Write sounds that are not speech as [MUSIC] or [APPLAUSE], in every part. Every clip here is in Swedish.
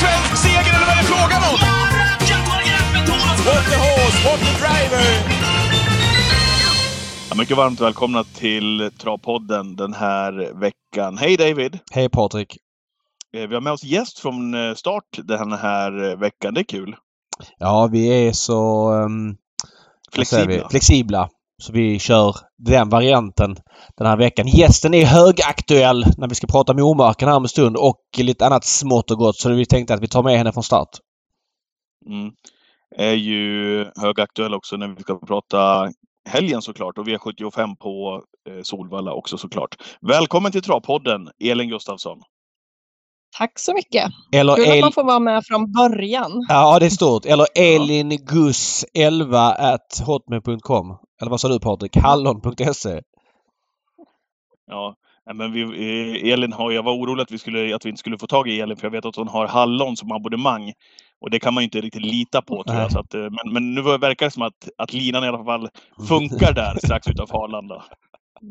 svensk seger eller vad är det frågan om? What the horse, what the driver! Ja, mycket varmt välkomna till Travpodden den här veckan. Hej David! Hej Patrik! Eh, Vi har med oss gäst från eh, start den här eh, veckan. Det är kul. Ja, vi är så um, Flexibla. Vi, flexibla. Så vi kör den varianten den här veckan. Gästen är högaktuell när vi ska prata med omarken här om en stund och lite annat smått och gott. Så vi tänkte att vi tar med henne från start. Mm. Är ju högaktuell också när vi ska prata helgen såklart och V75 på eh, Solvalla också såklart. Välkommen till Travpodden, Elin Gustafsson. Tack så mycket. Eller Kul att El... man får vara med från början. Ja, det är stort. Eller elingus11 at hotmail.com. Eller vad sa du Patrik? Hallon.se. Ja, men vi, eh, Elin har, jag var orolig att vi, skulle, att vi inte skulle få tag i Elin för jag vet att hon har Hallon som abonnemang. Och det kan man ju inte riktigt lita på tror jag. Så att, eh, men, men nu verkar det som att, att linan i alla fall funkar där [LAUGHS] strax utanför Arlanda.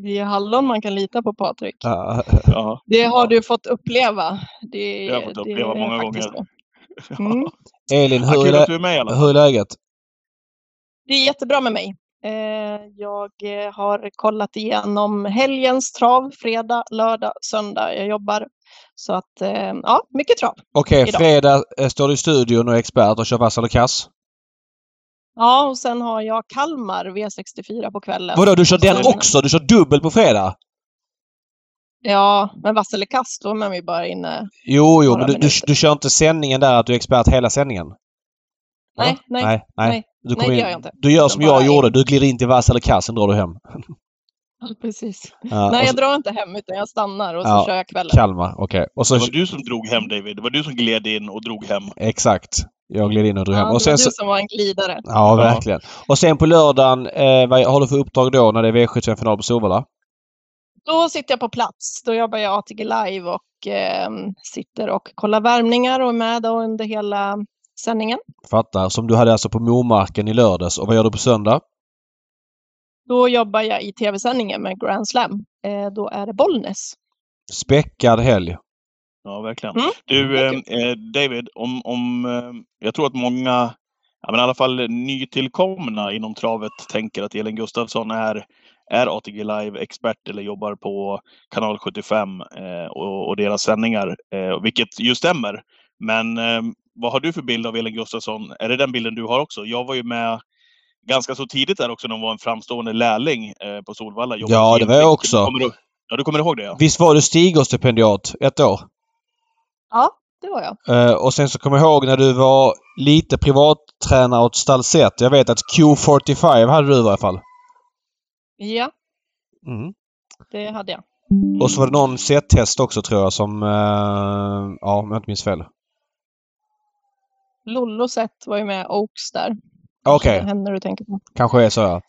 Det är hallon man kan lita på Patrik. Ja. Ja. Det har du fått uppleva. Det, Det har jag fått uppleva många gånger. Mm. Elin, Ja, hur kul är, med hur är läget? Det är jättebra med mig. Eh, Jag eh, har kollat igenom helgens trav, fredag, lördag, söndag. Jag jobbar. Så att, eh, ja, mycket trav. Okej, Idag. fredag står du i studion och är expert och kör vass eller kass. Ja, och sen har jag Kalmar V64 på kvällen. Vadå, du kör Och den också? Du kör dubbel på fredag? Ja, men vass eller kast, då är man ju bara inne. Jo, jo, men du, du, du kör inte sändningen där att du är expert hela sändningen? Nej, nej, nej. nej. Du, Nej, det gör jag inte. du gör som jag gjorde. Du glider in till vass eller kass, sen drar du hem. precis. Ja, Nej, jag drar inte hem utan jag stannar och så Ja, kör jag kvällen. Kalmar, okej. Och så... Det var du som drog hem David. Det var du som gled in och drog hem. Exakt. Jag gled in och drog Ja, hem. det Och sen du som var en glidare. ja, verkligen. Och sen på lördagen, eh, vad har du för uppdrag då när det är V75-final på Solvalla? Då sitter jag på plats. Då jobbar jag ATG Live och eh, sitter och kollar värmningar och är med under hela sändningen. Fattar. Som du hade alltså på Momarken i lördags. Och vad gör du på söndag? Då jobbar jag i tv-sändningen med Grand Slam. Eh, då är det Bollnäs. Späckad helg. Ja, verkligen. Mm, Du, eh, eh, David, om, om, eh, jag tror att många, ja, men i alla fall nytillkomna inom travet tänker att Elin Gustafsson är, är ATG Live-expert eller jobbar på kanal 75 eh, och, och deras sändningar, eh, vilket ju stämmer. Men eh, vad har du för bild av Elin Gustafsson? Är det den bilden du har också? Jag var ju med ganska så tidigt där också när hon var en framstående lärling eh, på Solvalla. Ja, det var jag också. Kommer du, ja, du kommer ihåg det? Ja. Visst var du Stigås-stipendiat ett år? Ja, det var jag. Eh, och sen så kommer jag ihåg när du var lite privattränare åt Stalsett. Jag vet att Q45 hade du i alla fall. Ja, Mm. det hade jag. Och så var det någon set-test också tror jag som... eh, ja, om jag inte minns fel. Lollo Sett var ju med Oaks där. Okej, Henne du tänker på. kanske är så ja.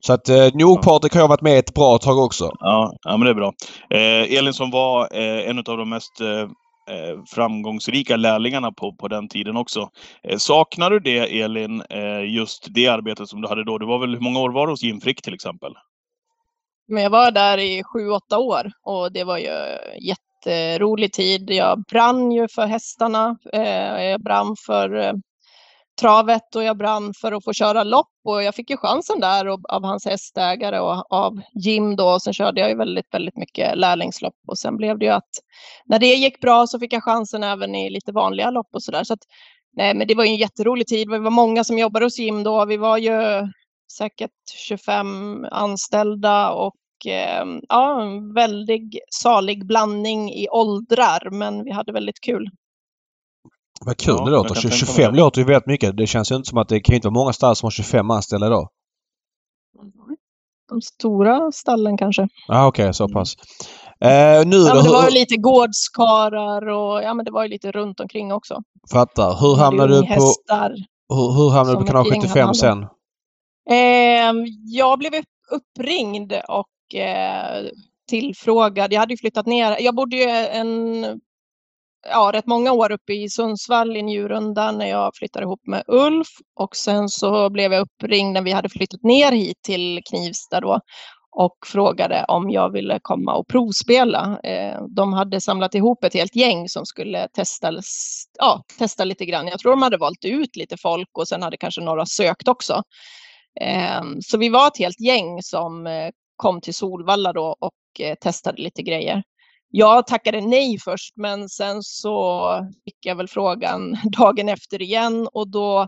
Så att eh, nog Patrik har jag varit med ett bra tag också. Ja, ja men det är bra. Eh, Elin som var eh, en av de mest eh, Eh, framgångsrika lärlingarna på, på den tiden också. Eh, saknar du det Elin, eh, just det arbetet som du hade då? Du var väl, hur många år var du hos Jim Frick till exempel? Men jag var där i sju, åtta år och det var ju jätterolig tid. Jag brann ju för hästarna. Jag brann för travet och jag brann för att få köra lopp och jag fick ju chansen där och, av hans hästägare och av Jim då. Och sen körde jag ju väldigt, väldigt mycket lärlingslopp och sen blev det ju att när det gick bra så fick jag chansen även i lite vanliga lopp och så där. Så att, nej, men det var ju en jätterolig tid. Vi var många som jobbade hos Jim då. Vi var ju säkert 25 anställda och ehm, ja, en väldigt salig blandning i åldrar, men vi hade väldigt kul. Vad kul Ja, det låter. kan 20 tänka mig 25 det. låter ju väldigt mycket. Det känns ju inte som att det kan inte vara många stall som har 25 anställda idag. De stora stallen kanske. Ja, ah, okej, Mm. så pass. Eh, nu Ja, då? men det var ju Hur, lite gårdskarar och ja, men det var ju lite runt omkring också. fattar. Hur hamnade du på, hur, hur hamnade du på kanal ett gäng 75 hade. sen? Eh, jag blev upp- uppringd och eh, tillfrågad. Jag hade ju flyttat ner. Jag bodde ju en, ja, rätt många år uppe i Sundsvall i Njurunda när jag flyttade ihop med Ulf och sen så blev jag uppringd när vi hade flyttat ner hit till Knivsta då och frågade om jag ville komma och provspela. Eh, de hade samlat ihop ett helt gäng som skulle testa, ja, testa lite grann. Jag tror de hade valt ut lite folk och sen hade kanske några sökt också. Eh, så vi var ett helt gäng som eh, kom till Solvalla då och testade lite grejer. Jag tackade nej först, men sen så fick jag väl frågan [LAUGHS] dagen efter igen och då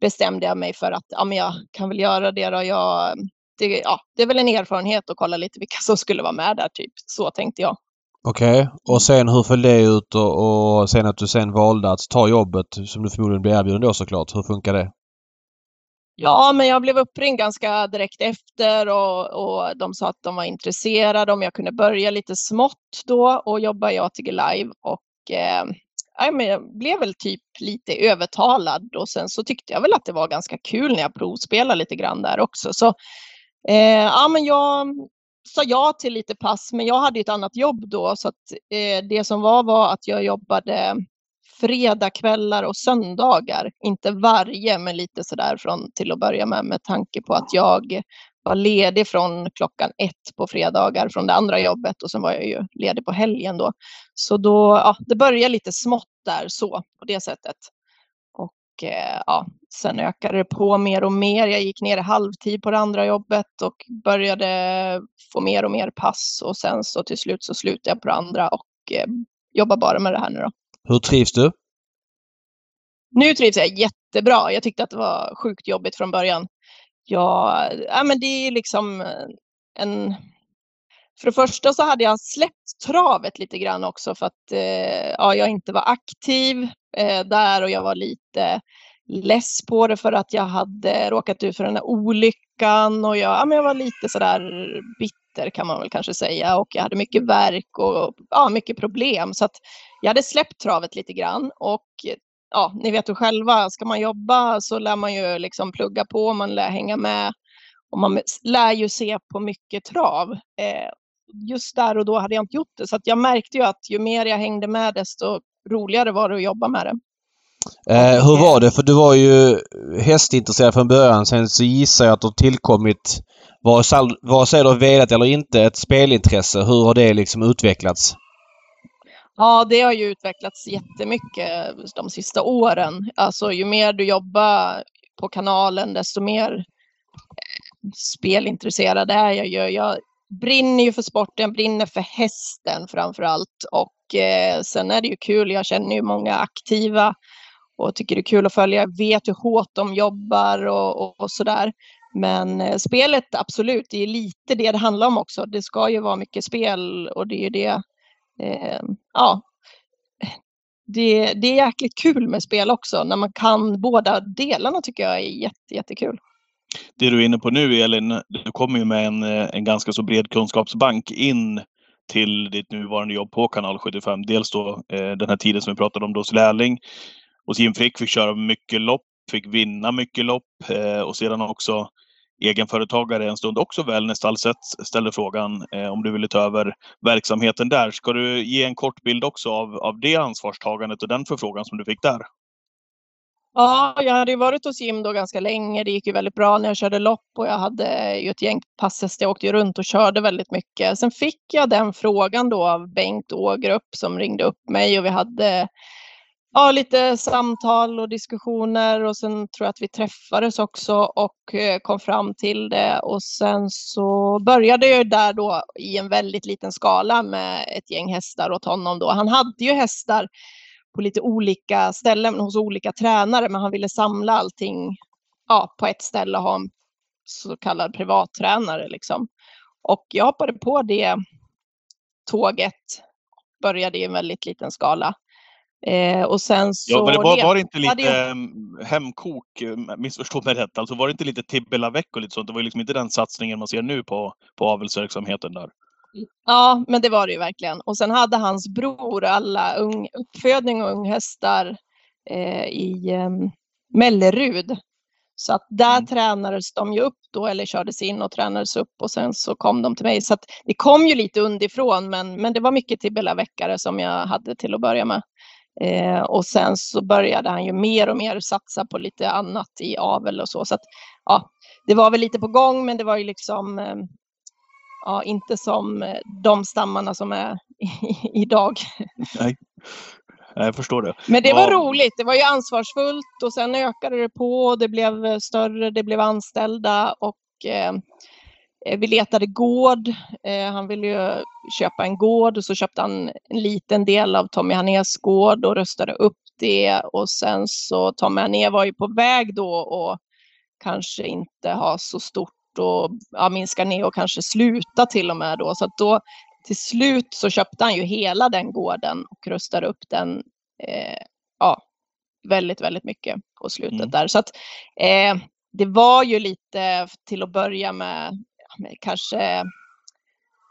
bestämde jag mig för att ja, men jag kan väl göra det. Då. Jag det, ja, det är väl en erfarenhet att kolla lite vilka som skulle vara med där, typ. Så tänkte jag. Okej, okay. och sen hur föll det ut och, och sen att du sen valde att ta jobbet som du förmodligen blev erbjuden då såklart. Hur funkar det? Ja, men jag blev uppringd ganska direkt efter och, och de sa att de var intresserade om jag kunde börja lite smått då och jobba i ATG Live och eh, jag blev väl typ lite övertalad och sen så tyckte jag väl att det var ganska kul när jag provspelade lite grann där också. Så Eh, ja, men jag sa ja till lite pass, men jag hade ett annat jobb då så att eh, det som var var att jag jobbade fredagkvällar och söndagar. Inte varje, men lite sådär från till att börja med med tanke på att jag var ledig från klockan ett på fredagar från det andra jobbet och sen var jag ju ledig på helgen då. Så då, ja, det började lite smått där så på det sättet. Eh, ja, sen ökade det på mer och mer. Jag gick ner i halvtid på det andra jobbet och började få mer och mer pass och sen så till slut så slutade jag på det andra och eh, jobbar bara med det här nu då. Hur trivs du? Nu trivs jag jättebra. Jag tyckte att det var sjukt jobbigt från början. Ja, ja men det är liksom eh, en för det första så hade jag släppt travet lite grann också för att eh, ja, jag inte var aktiv eh, där och jag var lite less på det för att jag hade råkat ut för den här olyckan och jag, ja, men jag var lite sådär bitter kan man väl kanske säga och jag hade mycket verk och ja, mycket problem så att jag hade släppt travet lite grann och ja, ni vet ju själva, ska man jobba så lär man ju liksom plugga på, man lär hänga med och man lär ju se på mycket trav. Eh, just där och då hade jag inte gjort det. Så att jag märkte ju att ju mer jag hängde med desto roligare var det att jobba med det. Eh, hur var det? För du var ju hästintresserad från början. Sen så gissar jag att det har tillkommit, vare sig du har velat eller inte, ett spelintresse. Hur har det liksom utvecklats? Ja, det har ju utvecklats jättemycket de sista åren. Alltså ju mer du jobbar på kanalen desto mer eh, spelintresserad är jag ju. Jag brinner ju för sporten, brinner för hästen framför allt. Och eh, sen är det ju kul, jag känner ju många aktiva och tycker det är kul att följa. Jag vet hur hårt de jobbar och, och, och sådär. Men eh, spelet, absolut, det är lite det det handlar om också. Det ska ju vara mycket spel och det är ju det, eh, ja, det, det är jäkligt kul med spel också. När man kan båda delarna tycker jag är jätte, jättekul det du är inne på nu Elin, du kommer ju med en, eh, en ganska så bred kunskapsbank in till ditt nuvarande jobb på kanal 75. Dels då eh, den här tiden som vi pratade om då hos lärling. Och Jim Frick fick köra mycket lopp, fick vinna mycket lopp eh, och sedan också egenföretagare en stund också Wellness Allsett ställde frågan eh, om du ville ta över verksamheten där. Ska du ge en kort bild också av, av det ansvarstagandet och den förfrågan som du fick där? Ja, jag hade ju varit hos Jim då ganska länge. Det gick ju väldigt bra när jag körde lopp och jag hade ju ett gäng passhästar. Jag åkte ju runt och körde väldigt mycket. Sen fick jag den frågan då av Bengt Ågrup som ringde upp mig och vi hade ja, lite samtal och diskussioner och sen tror jag att vi träffades också och eh, kom fram till det och sen så började jag där då i en väldigt liten skala med ett gäng hästar åt honom då. Han hade ju hästar på lite olika ställen hos olika tränare, men han ville samla allting ja, på ett ställe och ha en så kallad privattränare. Liksom. Och jag hoppade på det tåget, började i en väldigt liten skala. Eh, och sen så... Ja, men det var, var det inte lite det... Mm, hemkok, missförstå mig rätt, alltså var det inte lite Tibbelavec och lite sånt? Det var liksom inte den satsningen man ser nu på, på avelsverksamheten där. Ja, men det var det ju verkligen. Och sen hade hans bror alla ung, uppfödning och unghästar eh, i eh, Mellerud. Så att där mm. tränades de ju upp då, eller kördes in och tränades upp och sen så kom de till mig. Så att det kom ju lite underifrån, men, men det var mycket Tibella-väckare som jag hade till att börja med. Eh, och sen så började han ju mer och mer satsa på lite annat i avel och så. Så att, ja, det var väl lite på gång, men det var ju liksom eh, ja, inte som eh, de stammarna som är [LAUGHS] idag. Nej. Jag förstår det. Men det var ja. roligt. Det var ju ansvarsfullt och sen ökade det på. Det blev större, det blev anställda och eh, vi letade gård. Eh, han ville ju köpa en gård och så köpte han en liten del av Tommy Hanés gård och röstade upp det. Och sen så Tommy Hané var ju på väg då och kanske inte ha så stort och ja, minska ner och kanske sluta till och med då. Så att då till slut så köpte han ju hela den gården och rustade upp den eh, ja, väldigt, väldigt mycket på slutet mm. där. Så att eh, det var ju lite till att börja med kanske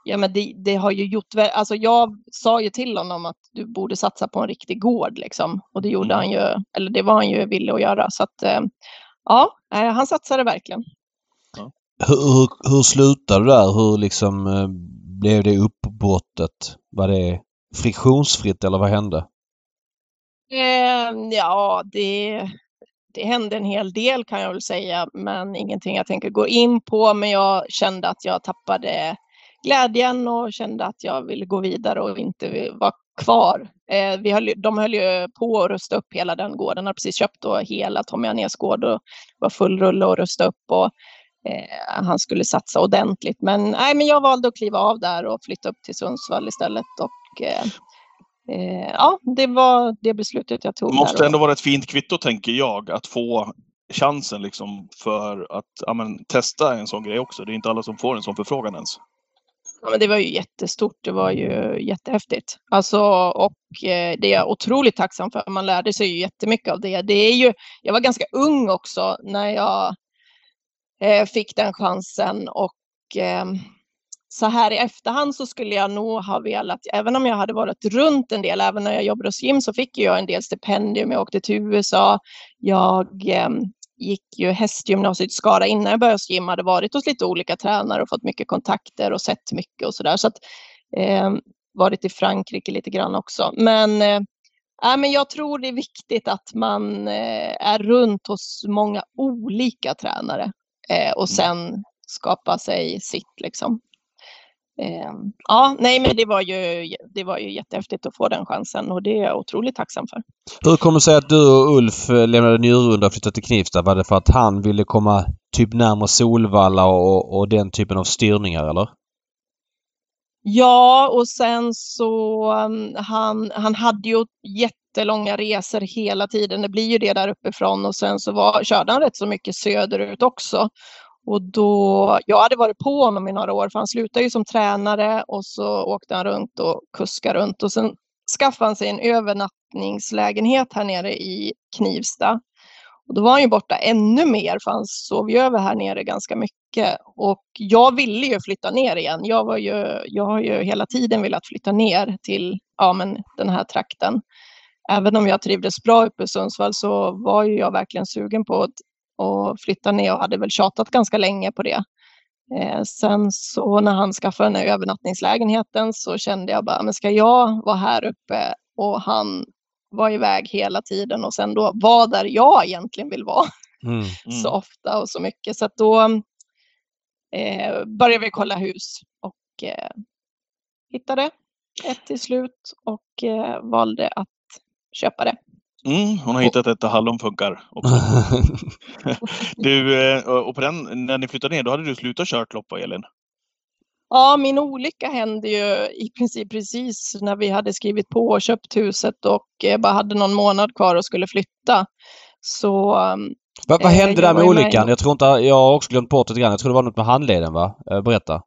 Ja, men det, det, har ju gjort, alltså jag sa ju till honom att du borde satsa på en riktig gård liksom. Och det gjorde mm. han ju, eller det var han ju villig att göra. Så att, eh, ja, eh, han satsade verkligen. Hur, hur, hur slutade det där? Hur liksom eh, blev det uppbrottet? Var det friktionsfritt eller vad hände? Eh, ja, det, det hände en hel del kan jag väl säga, men ingenting jag tänker gå in på. Men jag kände att jag tappade glädjen och kände att jag ville gå vidare och inte vara kvar. Eh, vi höll, de höll ju på att rusta upp hela den gården. De hade precis köpt då hela Tommy Anérs gård och var full rulle och rusta upp. Och eh, han skulle satsa ordentligt. Men, nej, men jag valde att kliva av där och flytta upp till Sundsvall istället. Och, eh ja, det var det beslutet jag tog. Det måste ändå vara ett fint kvitto, tänker jag, att få chansen liksom för att ja, men, testa en sån grej också. Det är inte alla som får en sån förfrågan ens. Ja, men det var ju jättestort. Det var ju jättehäftigt. Alltså, och eh, det är jag otroligt tacksam för. Man lärde sig ju jättemycket av det. det är ju, jag var ganska ung också när jag eh, fick den chansen och eh, så här i efterhand så skulle jag nog ha velat, även om jag hade varit runt en del, även när jag jobbade hos Jim så fick jag en del stipendium. Jag åkte till USA. Jag eh, gick ju hästgymnasiet i Skara innan jag började hos Jim, hade varit hos lite olika tränare och fått mycket kontakter och sett mycket och så där. Så att eh, varit i Frankrike lite grann också. Men eh, Ja, men jag tror det är viktigt att man eh, är runt hos många olika tränare eh, och mm. sen skapa sig sitt liksom. Eh, ja, nej, men det var ju, det var ju jättehäftigt att få den chansen och det är jag otroligt tacksam för. Hur kommer det sig att du och Ulf eh, lämnade Njurunda och flyttade till Knivsta? Var det för att han ville komma typ närmare Solvalla och, och den typen av styrningar eller? Ja, och sen så um, han, han hade ju jättelånga resor hela tiden. Det blir ju det där uppifrån och sen så var, körde han rätt så mycket söderut också. Och då, jag hade varit på honom i några år för han slutade ju som tränare och så åkte han runt och kuskade runt och sen skaffade han sig en övernattningslägenhet här nere i Knivsta. Och då var han ju borta ännu mer för han sov ju över här nere ganska mycket. Och jag ville ju flytta ner igen. Jag, var ju, jag har ju hela tiden velat flytta ner till ja, men den här trakten. Även om jag trivdes bra uppe i Sundsvall så var ju jag verkligen sugen på att och flytta ner och hade väl tjatat ganska länge på det. Eh, sen så när han skaffade den här övernattningslägenheten så kände jag bara, men ska jag vara här uppe och han var iväg hela tiden och sen då vara där jag egentligen vill vara mm, mm. [LAUGHS] så ofta och så mycket. Så då eh, började vi kolla hus och eh, hittade ett till slut och eh, valde att köpa det. Mm, hon har hittat ett där hallon funkar också. [LAUGHS] du, eh, och på den, när ni flyttade ner, då hade du slutat kört lopp, Elin? Ja, min olycka hände ju i princip precis när vi hade skrivit på och köpt huset och eh, bara hade någon månad kvar och skulle flytta. Så... Mm, vad, vad hände där med olyckan? Med... Jag tror inte, jag har också glömt bort det grann. Jag tror det var något med handleden va? Berätta.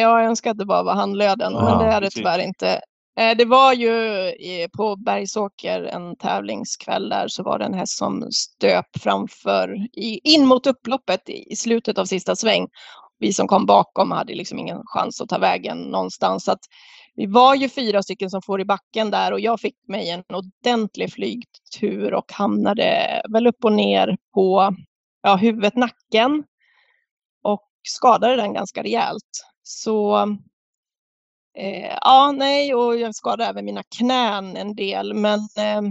Jag önskar att det bara var handleden, ja, men det är det tyvärr inte. Eh, det var ju på Bergsåker en tävlingskväll där så var det en häst som stöp framför, in mot upploppet i slutet av sista sväng. Vi som kom bakom hade liksom ingen chans att ta vägen någonstans. Så att vi var ju fyra stycken som får i backen där och jag fick mig en ordentlig flygtur och hamnade väl upp och ner på ja, huvudet, nacken och skadade den ganska rejält. Så Eh, ja, nej, och jag skadade även mina knän en del, men eh,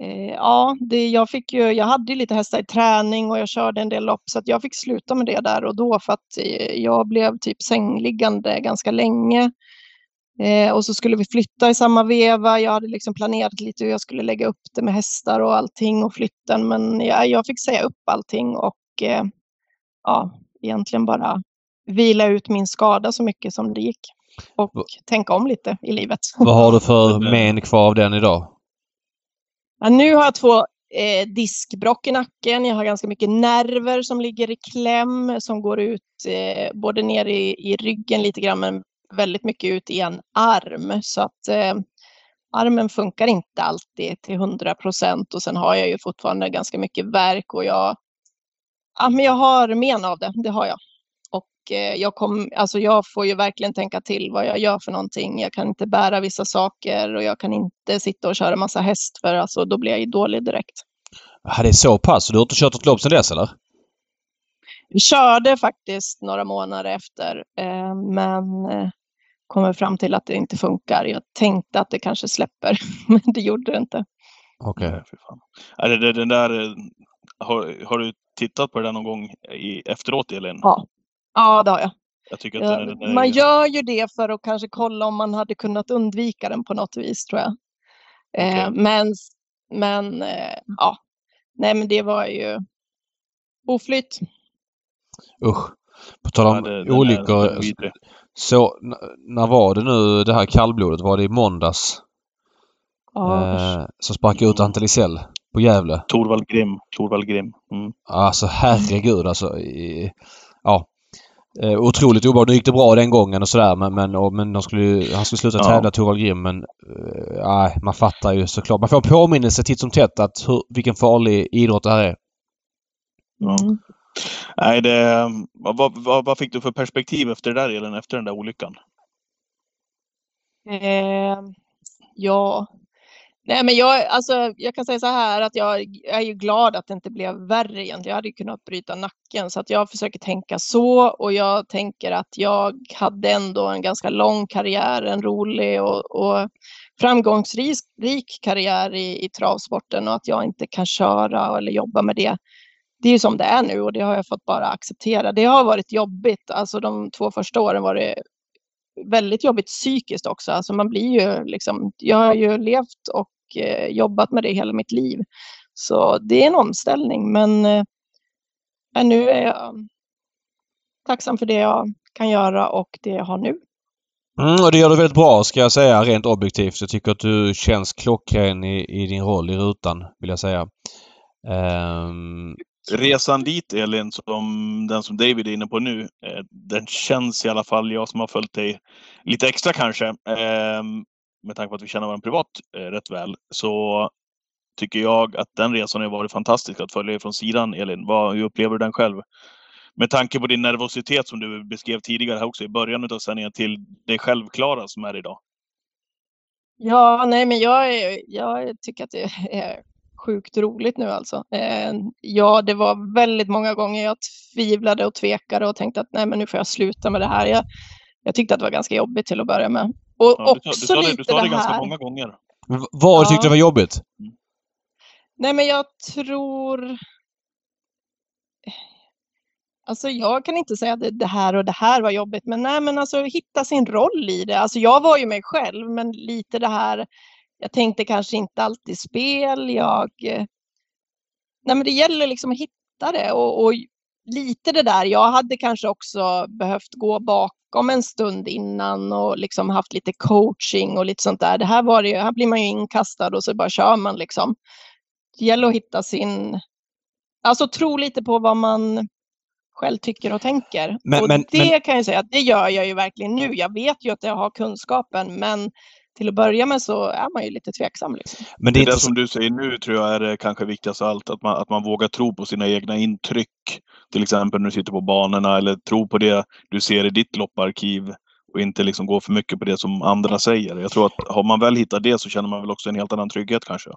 Eh, ja, det, jag, fick ju, jag hade lite hästar i träning och jag körde en del lopp så att jag fick sluta med det där och då för att eh, jag blev typ sängliggande ganska länge. Eh, och så skulle vi flytta i samma veva. Jag hade liksom planerat lite hur jag skulle lägga upp det med hästar och allting och flytten men jag, jag fick säga upp allting och eh, ja, egentligen bara vila ut min skada så mycket som det gick och tänka om lite i livet. [LAUGHS] Vad har du för men kvar av den idag? Ja, nu har jag två eh, diskbrock i nacken. Jag har ganska mycket nerver som ligger i kläm som går ut eh, både ner i, i ryggen lite grann men väldigt mycket ut i en arm. Så att eh, armen funkar inte alltid till 100 procent och sen har jag ju fortfarande ganska mycket verk och jag, ja, men jag har men av det, det har jag. Eh, jag, kom, alltså jag får ju verkligen tänka till vad jag gör för någonting. Jag kan inte bära vissa saker och jag kan inte sitta och köra massa häst för alltså, då blir jag ju dålig direkt. Ja, det är så pass? Du har inte kört ett lopp sedan dess eller? Vi körde faktiskt några månader efter eh, men eh, kommer fram till att det inte funkar. Jag tänkte att det kanske släpper [LAUGHS] men det gjorde det inte. Okej. Okay. Är det, den där, har, har du tittat på det där någon gång i, efteråt Elin? Ja. Ja, det har jag. jag tycker att den, den man gör ju det för att kanske kolla om man hade kunnat undvika den på något vis tror jag. Okay. Eh, men men eh, ja, nej men det var ju oflytt. Usch. På tal om ja, det, olyckor. Så när var det nu det här kallblodet? Var det i måndags? Ja. Eh, som sprack ut Antelicell på Gävle. Torvald Grim. Torvald Grim. Mm. Alltså herregud alltså. I, ja. Eh, otroligt obehagligt. Nu gick det bra den gången och sådär men, men, och, men de skulle, han skulle sluta ja. tävla Torvald Grim men eh, man fattar ju såklart. Man får en påminnelse titt som tätt att hur, vilken farlig idrott det här är. Mm. Nej, det, vad, vad, vad, fick du för perspektiv efter det där Elin, efter den där olyckan? Eh, ja, Nej, men jag, alltså, jag kan säga så här att jag, jag är ju glad att det inte blev värre egentligen. Jag hade ju kunnat bryta nacken så att jag försöker tänka så och jag tänker att jag hade ändå en ganska lång karriär, en rolig och, och framgångsrik karriär i, i travsporten och att jag inte kan köra eller jobba med det. Det är ju som det är nu och det har jag fått bara acceptera. Det har varit jobbigt, alltså de två första åren var det väldigt jobbigt psykiskt också. Alltså man blir ju liksom, jag har ju levt och eh, jobbat med det hela mitt liv. Så det är en omställning, men eh, nu är jag tacksam för det jag kan göra och det jag har nu. Mm, och det gör du väldigt bra ska jag säga rent objektivt. Jag tycker att du känns klockren i, i din roll i rutan vill jag säga. Um... Resan dit Elin, som den som David är inne på nu, eh, den känns i alla fall, jag som har följt dig lite extra kanske, eh, med tanke på att vi känner varandra privat eh, rätt väl, så tycker jag att den resan har varit fantastisk att följa från sidan, Elin. Vad, hur upplever du den själv? Med tanke på din nervositet som du beskrev tidigare här också i början av sändningen till det självklara som är idag. Ja, nej, men jag, jag tycker att det är sjukt roligt nu alltså. Eh, ja, det var väldigt många gånger jag tvivlade och tvekade och tänkte att nej, men nu får jag sluta med det här. Jag, jag tyckte att det var ganska jobbigt till att börja med. Och ja, också du det, lite du sa det, det ganska många gånger. Vad ja. tyckte du var jobbigt? Nej, men jag tror... Alltså jag kan inte säga att det här och det här var jobbigt, men nej, men alltså hitta sin roll i det. Alltså jag var ju mig själv, men lite det här. Jag tänkte kanske inte alltid spel. Jag. Nej, men det gäller liksom att hitta det och, och lite det där. Jag hade kanske också behövt gå bakom en stund innan och liksom haft lite coaching och lite sånt där. Det här var det ju, här blir man ju inkastad och så bara kör man liksom. Det gäller att hitta sin, alltså tro lite på vad man själv tycker och tänker. Men, och men, det men... kan jag säga att det gör jag ju verkligen nu. Jag vet ju att jag har kunskapen, men till att börja med så är man ju lite tveksam. Liksom. Men det, är det som du säger nu tror jag är det kanske viktigast av allt, att man, att man vågar tro på sina egna intryck. Till exempel när du sitter på banorna eller tro på det du ser i ditt lopparkiv och inte liksom gå för mycket på det som andra säger. Jag tror att har man väl hittat det så känner man väl också en helt annan trygghet kanske.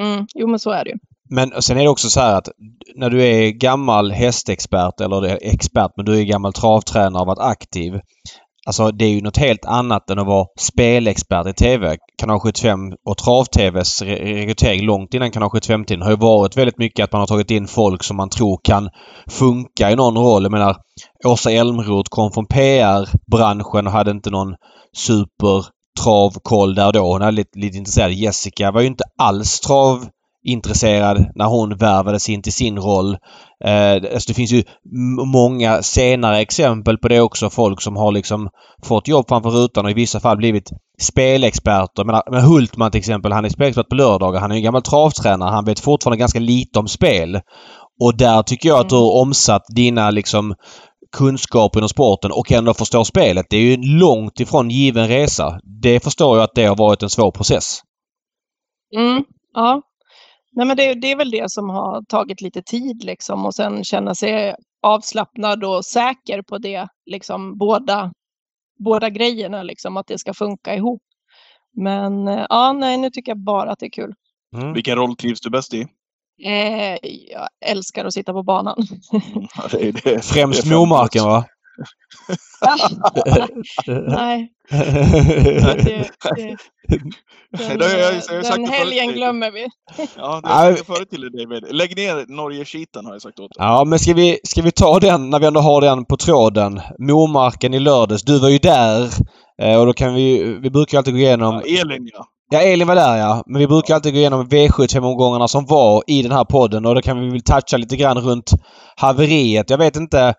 Mm, jo, men så är det ju. Men sen är det också så här att när du är gammal hästexpert eller expert men du är gammal travtränare och varit aktiv. Alltså det är ju något helt annat än att vara spelexpert i TV. Kanal 75 och Trav-TVs rekrytering långt innan Kanal 75-tiden har ju varit väldigt mycket att man har tagit in folk som man tror kan funka i någon roll. Jag menar Åsa Elmroth kom från PR-branschen och hade inte någon super travkoll där då. Hon är lite, lite intresserad. Jessica var ju inte alls trav intresserad när hon värvades in till sin roll. Eh, alltså det finns ju många senare exempel på det också. Folk som har liksom fått jobb framför rutan och i vissa fall blivit spelexperter. Men, Hultman till exempel, han är spelexpert på lördagar. Han är en gammal travtränare. Han vet fortfarande ganska lite om spel. Och där tycker jag att du har omsatt dina liksom kunskap inom sporten och ändå förstår spelet. Det är ju långt ifrån given resa. Det förstår jag att det har varit en svår process. Mm, ja, Nej, men det, det, är väl det som har tagit lite tid liksom och sen känna sig avslappnad och säker på det, liksom båda, båda grejerna, liksom att det ska funka ihop. Men eh, ja, nej, nu tycker jag bara att det är kul. Mm. Vilken roll trivs du bäst i? Eh, jag älskar att sitta på banan. [LAUGHS] Ja, det är det. Främst Momarken va? Nej. [LAUGHS] den, helgen glömmer vi. ja, det har jag förut till dig David. Lägg ner Norge-skiten har jag sagt åt dig. Ja, men ska vi, ska vi ta den när vi ändå har den på tråden? Momarken i lördags. Du var ju där. Eh, och då kan vi... Vi brukar alltid gå igenom... Ja, Elin ja. Ja, Elin var där ja. Men vi brukar alltid gå igenom V75-omgångarna som var i den här podden och då kan vi väl toucha lite grann runt haveriet. Jag vet inte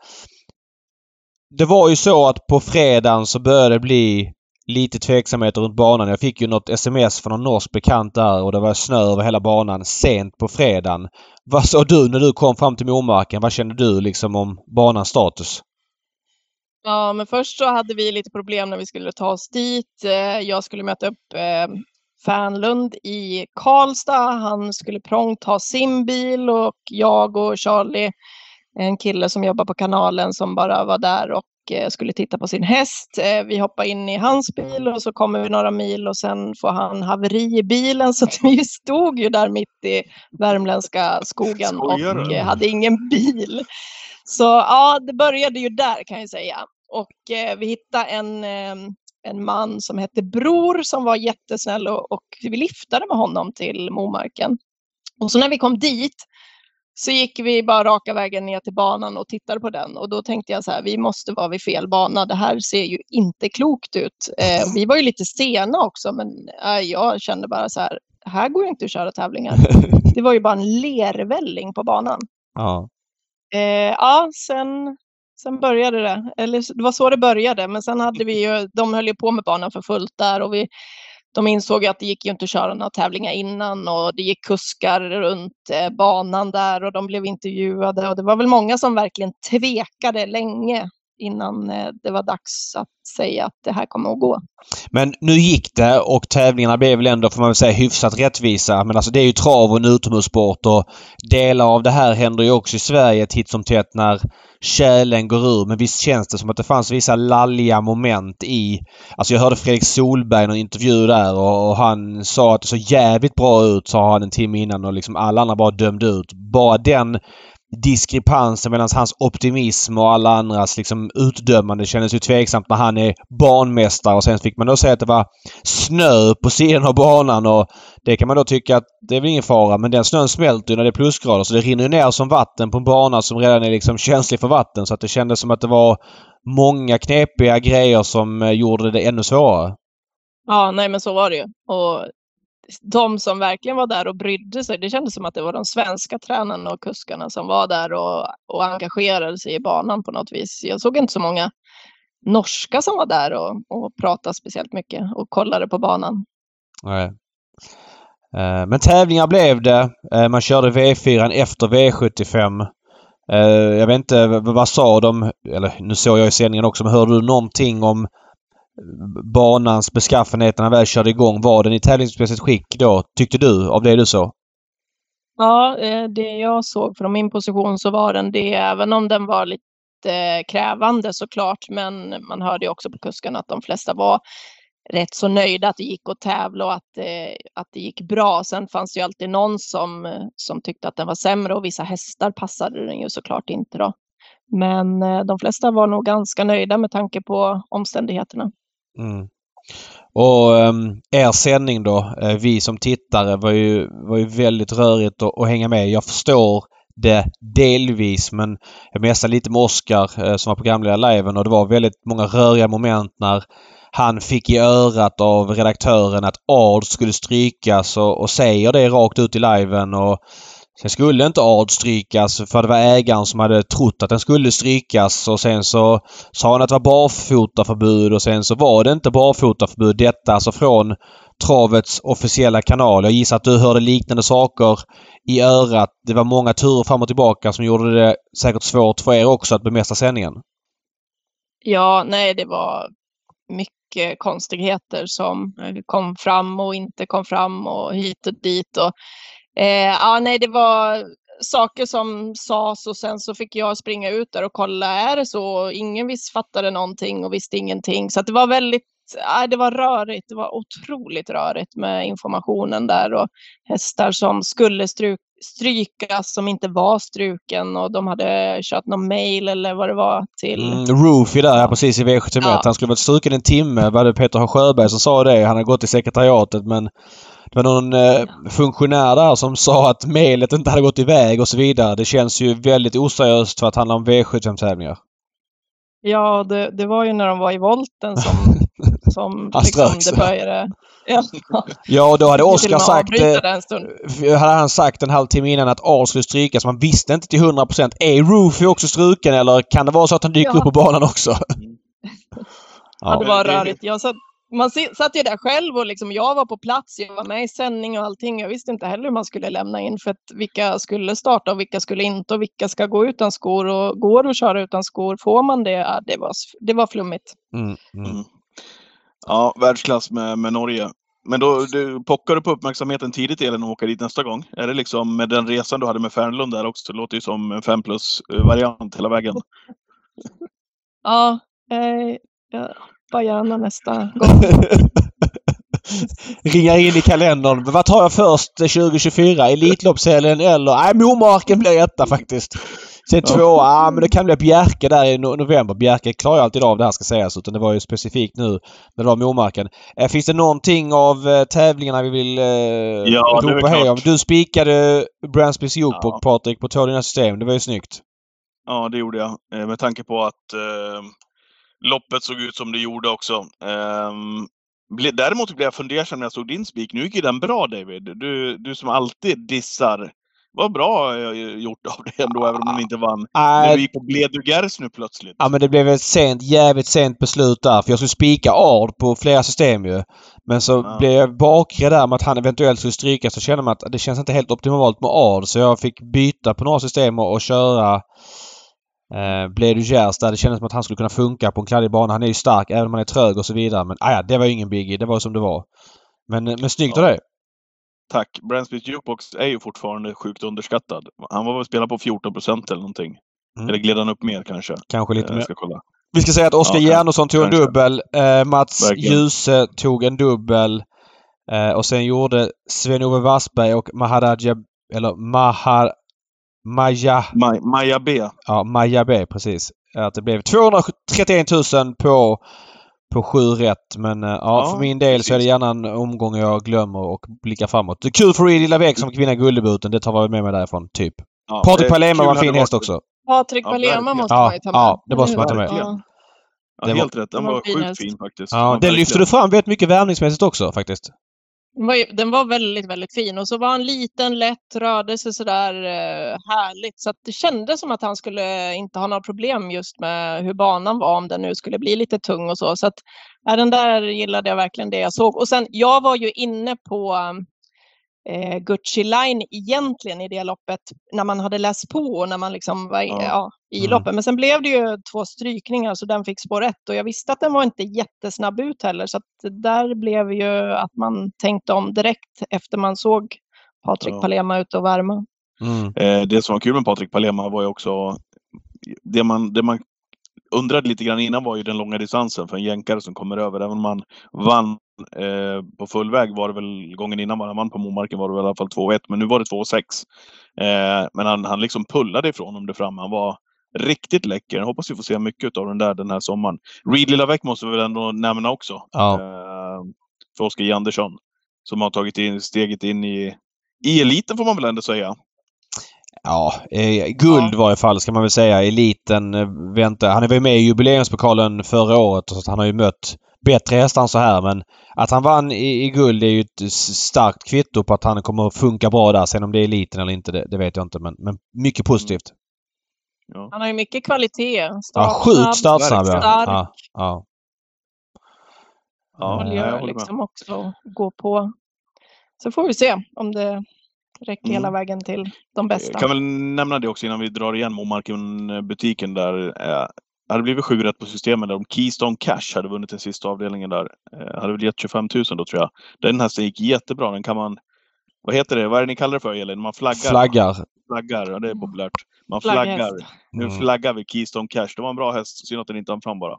det var ju så att på fredagen så började det bli lite tveksamheter runt banan. Jag fick ju något sms från en norsk bekant där och det var snö över hela banan sent på fredagen. Vad sa du när du kom fram till Momarken? Vad kände du liksom om banans status? Ja, men först så hade vi lite problem när vi skulle ta oss dit. Eh, jag skulle möta upp eh, Fernlund i Karlstad. Han skulle prångt ha sin bil och jag och Charlie en kille som jobbar på kanalen som bara var där och eh, skulle titta på sin häst. Eh, vi hoppar in i hans bil och så kommer vi några mil och sen får han haveri i bilen [LAUGHS] så vi stod ju där mitt i värmländska skogen och eh, hade ingen bil. Så ja, det började ju där kan jag säga. Och vi hittade en, en man som hette Bror som var jättesnäll och, och vi liftade med honom till Momarken. Och så när vi kom dit så gick vi bara raka vägen ner till banan och tittade på den och då tänkte jag så här, vi måste vara vid fel bana. Det här ser ju inte klokt ut. Eh, vi var ju lite sena också, men eh, jag kände bara så här, här går det inte att köra tävlingar. [LAUGHS] Det var ju bara en lervälling på banan. Ja. Eh, ja, sen, sen började det. Eller det var så det började, men sen hade vi ju, de höll ju på med banan för fullt där och vi de insåg att det gick ju inte att köra några tävlingar innan och det gick kuskar runt eh, banan där och de blev intervjuade och det var väl många som verkligen tvekade länge innan eh, det var dags att säga att det här kommer att gå. Men nu gick det och tävlingarna blev väl ändå, får man väl säga, hyfsat rättvisa. Men alltså det är ju trav och en utomhussport och delar av det här händer ju också i Sverige titt som tätt när kärlen går ur. Men visst känns det som att det fanns vissa lalliga moment i... Alltså jag hörde Fredrik Solberg i någon intervju där och, och han sa att det såg jävligt bra ut, sa han en timme innan och liksom alla andra bara dömde ut. Bara den diskrepansen mellan hans optimism och alla andras liksom utdömande kändes ju tveksamt när han är banmästare och sen fick man då säga att det var snö på sidan av banan och det kan man då tycka att det är väl ingen fara men den snön smälter ju när det är plusgrader så det rinner ju ner som vatten på en bana som redan är liksom känslig för vatten så att det kändes som att det var många knepiga grejer som eh, gjorde det ännu svårare. Ja, nej men så var det ju. Och de som verkligen var där och brydde sig, det kändes som att det var de svenska tränarna och kuskarna som var där och, och engagerade sig i banan på något vis. Jag såg inte så många norska som var där och, och pratade speciellt mycket och kollade på banan. Nej. Eh, men tävlingar blev det. Eh, man körde V4 efter V75. Eh, jag vet inte, vad sa de? Eller nu såg jag i sändningen också, men hörde du någonting om banans beskaffenhet när han väl körde igång. Var den i tävlingsmässigt skick då, tyckte du, av det du såg? Ja, eh, det jag såg från min position så var den det, även om den var lite eh, krävande såklart. Men man hörde också på kuskarna att de flesta var rätt så nöjda att det gick att tävla och att, eh, att det gick bra. Sen fanns det ju alltid någon som, som tyckte att den var sämre och vissa hästar passade den ju såklart inte då. Men de flesta var nog ganska nöjda med tanke på omständigheterna. Mm. Och um, er sändning då, eh, vi som tittare var ju, var ju väldigt rörigt att, att hänga med. Jag förstår det delvis men jag messade lite med Oskar eh, som var programledare liven och det var väldigt många röriga moment när han fick i örat av redaktören att Ard skulle strykas och, och säger det rakt ut i liven och Sen skulle inte Ard strykas för det var ägaren som hade trott att den skulle strykas och sen så sa han att det var barfotaförbud och sen så var det inte barfotaförbud. Detta alltså från travets officiella kanal. Jag gissar att du hörde liknande saker i örat. Det var många turer fram och tillbaka som gjorde det säkert svårt för er också att bemästra sändningen. Ja, nej det var mycket konstigheter som kom fram och inte kom fram och hit och dit. Och Eh, ja, nej, det var saker som sades och sen så fick jag springa ut där och kolla, är det så? Ingen visst fattade någonting och visste ingenting. Så det var väldigt, det var rörigt. Det var otroligt rörigt med informationen där och hästar som skulle struka strykas som inte var struken och de hade kört någon mail eller vad det var till... Mm, Roofy där ja. precis i V71. Ja. Han skulle varit struken en timme. Var det Peter Sjöberg som sa det? Han har gått i sekretariatet men det var någon eh, funktionär där som sa att mejlet inte hade gått iväg och så vidare. Det känns ju väldigt oseriöst för att handla om V75-tävlingar. Ja, det, det, var ju när de var i volten som, [LAUGHS] som liksom det började. [LAUGHS] Ja, ja då hade Oskar sagt... Eh, hade han sagt en halvtimme innan att A skulle strykas. Man visste inte till 100 procent. Är Roofy också struken eller kan det vara så att han dyker ja. upp på banan också? [LAUGHS] ja. ja, det var rörigt. Jag satt, man satt ju där själv och liksom, jag var på plats, jag var med i sändning och allting. Jag visste inte heller hur man skulle lämna in för att vilka skulle starta och vilka skulle inte och vilka ska gå utan skor och går det att köra utan skor, får man det? Ja, det, var, det var flummigt. Mm, mm. Ja, världsklass med, med Norge. Men då du, pockar du på uppmärksamheten tidigt Elin och åka dit nästa gång? Är det liksom med den resan du hade med Fernlund där också? Det låter ju som en 5 plus variant hela vägen. ja, eh, ja, hoppa gärna nästa gång. [LAUGHS] Ringa in i kalendern. Vad tar jag först 2024? Elitloppshelgen eller? Nej, Momarken blir etta faktiskt. Sen två, ja men det kan bli Bjerke där i november. Bjerke klarar ju alltid av det här ska sägas utan det var ju specifikt nu när det var Momarken. Eh, finns det någonting av eh, tävlingarna vi vill eh, ja, ropa hej om? Du spikade Bransbys Jokbook ja. Patrik på två dina system. Det var ju snyggt. Ja det gjorde jag. Eh, med tanke på att eh, loppet såg ut som det gjorde också. Um, däremot blev jag fundersam när jag såg din spik. Nu gick ju den bra David. Du, du som alltid dissar. Vad bra gjort av dig ändå, även om den inte vann. Äh, du gick på Bledugers nu plötsligt. Ja men det blev ett sent, jävligt sent beslut där. För jag skulle spika Ard på flera system ju. Men så ja. blev jag bakre där med att han eventuellt skulle stryka. Så kände man att det känns inte helt optimalt med Ard. Så jag fick byta på några system och, och köra Eh, blev där det kändes som att han skulle kunna funka på en kladdig bana. Han är ju stark även om han är trög och så vidare. Men aja, det var ju ingen biggie. Det var som det var. Men, men snyggt ja. av dig! Tack! Bransbys Jukebox är ju fortfarande sjukt underskattad. Han var väl spelad på 14 procent eller någonting. Mm. Eller gled han upp mer kanske? Kanske lite mer. Ska kolla. Vi ska säga att Oskar ja, Järnosson tog kanske. en dubbel. Eh, Mats Djuse tog en dubbel. Eh, och sen gjorde Sven-Ove Wassberg och Maharaja eller Mahar Maja... Maja, Maja B. Ja, Maja B precis. Att det blev 231 000 på, på sju rätt. Men ja, ja för min del precis. så är det gärna en omgång jag glömmer och blickar framåt. Det är kul för Edith Lavec som vinna Guldebuten. Det tar vi med mig därifrån, typ. Ja, Patrik Palema var en fin häst också. Patrik Palema måste man ju ta med. Ja, det måste man ta med. Ja. Ja, helt rätt. Den var sjukt fin faktiskt. Ja, den lyfte du fram väldigt mycket värvningsmässigt också faktiskt. Den var, den var väldigt, väldigt fin och så var han liten, lätt, rörde sig sådär eh, härligt. Så det kändes som att han skulle inte ha några problem just med hur banan var om den nu skulle bli lite tung och så. Så att, ja, den där gillade jag verkligen det jag såg. Och sen, jag var ju inne på eh, Gucci Line egentligen i det loppet när man hade läst på och när man liksom var ja. Ja, i mm. loppet. Men sen blev det ju två strykningar så den fick spår rätt och jag visste att den var inte jättesnabb ut heller så att där blev ju att man tänkte om direkt efter man såg Patrik ja. Palema ute och värma. Mm. Eh, det som var kul med Patrik Palema var ju också det man, det man undrade lite grann innan var ju den långa distansen för en jänkare som kommer över. Även om man vann eh, på full väg var det väl gången innan man vann på Momarken var det väl i alla fall 2-1. Men nu var det 2-6. Eh, men han, han liksom pullade ifrån dem där fram. Han var, riktigt läcker. Jag hoppas vi får se mycket av den där den här sommaren. Reed Lillavec måste vi väl ändå nämna också. Ja. Eh, för Oskar J. Andersson. Som har tagit in, steget in i, i eliten får man väl ändå säga. Ja, eh, guld i varje fall ska man väl säga. Eliten eh, väntar. Han var ju med i jubileumspokalen förra året så han har ju mött bättre hästar än så här men att han vann i, i guld är ju ett starkt kvitto på att han kommer att funka bra där. Sen om det är eliten eller inte det, det vet jag inte men, men mycket positivt. Ja. Han har ju mycket kvalitet. Ja, Startsnabb, sjukt startsnabb ja. stark. ja. ja. Ja, jag gör liksom också gå på. Så får vi se om det räcker hela Mm. vägen till de bästa. Jag kan väl nämna det också innan vi drar igen Momarken-butiken där. Eh, hade blivit sju rätt på systemet där om Keystone Cash hade vunnit den sista avdelningen där. Eh, hade väl gett 25 000 då tror jag. Den hästen gick jättebra. Den kan man... Vad heter det? Vad är det ni kallar det för Elin? Man flaggar? Flaggar. Flaggar, ja det är populärt. Man flaggar. Nu Mm. flaggar vi Keystone Cash. Det var en bra häst. Synd att den inte hann fram bara.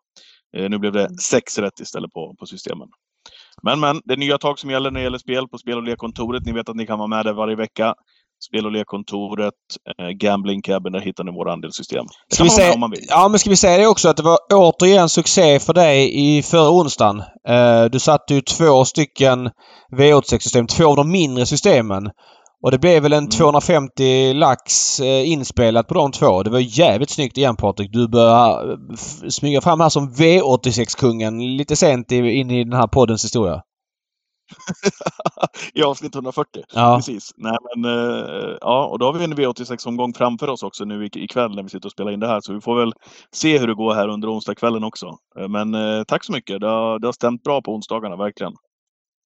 Eh, nu blev det sex rätt istället på, på systemen. Men men, det är nya tag som gäller när det gäller spel på spel och lekkontoret. Ni vet att ni kan vara med där varje vecka. Spel och lekkontoret, eh, Gambling Cabin, där hittar ni våra andelssystem. Det Ska vi säga, om man vill. ja, men ska vi säga det också att det var återigen succé för dig i förra onsdagen. Eh, du satte ju två stycken V86-system, två av de mindre systemen. Och det blev väl en Mm. 250 lax eh, inspelat på de två. Det var jävligt snyggt igen Patrik. Du börjar eh, smyga fram här som V86-kungen lite sent i, in i den här poddens historia. [LAUGHS] I avsnitt 140. Ja. Precis. Nej, men, eh, ja, och då har vi en V86-omgång framför oss också nu ik- ikväll när vi sitter och spelar in det här. Så vi får väl se hur det går här under onsdagskvällen också. Eh, Men eh, tack så mycket. Det har, det har stämt bra på onsdagarna, verkligen.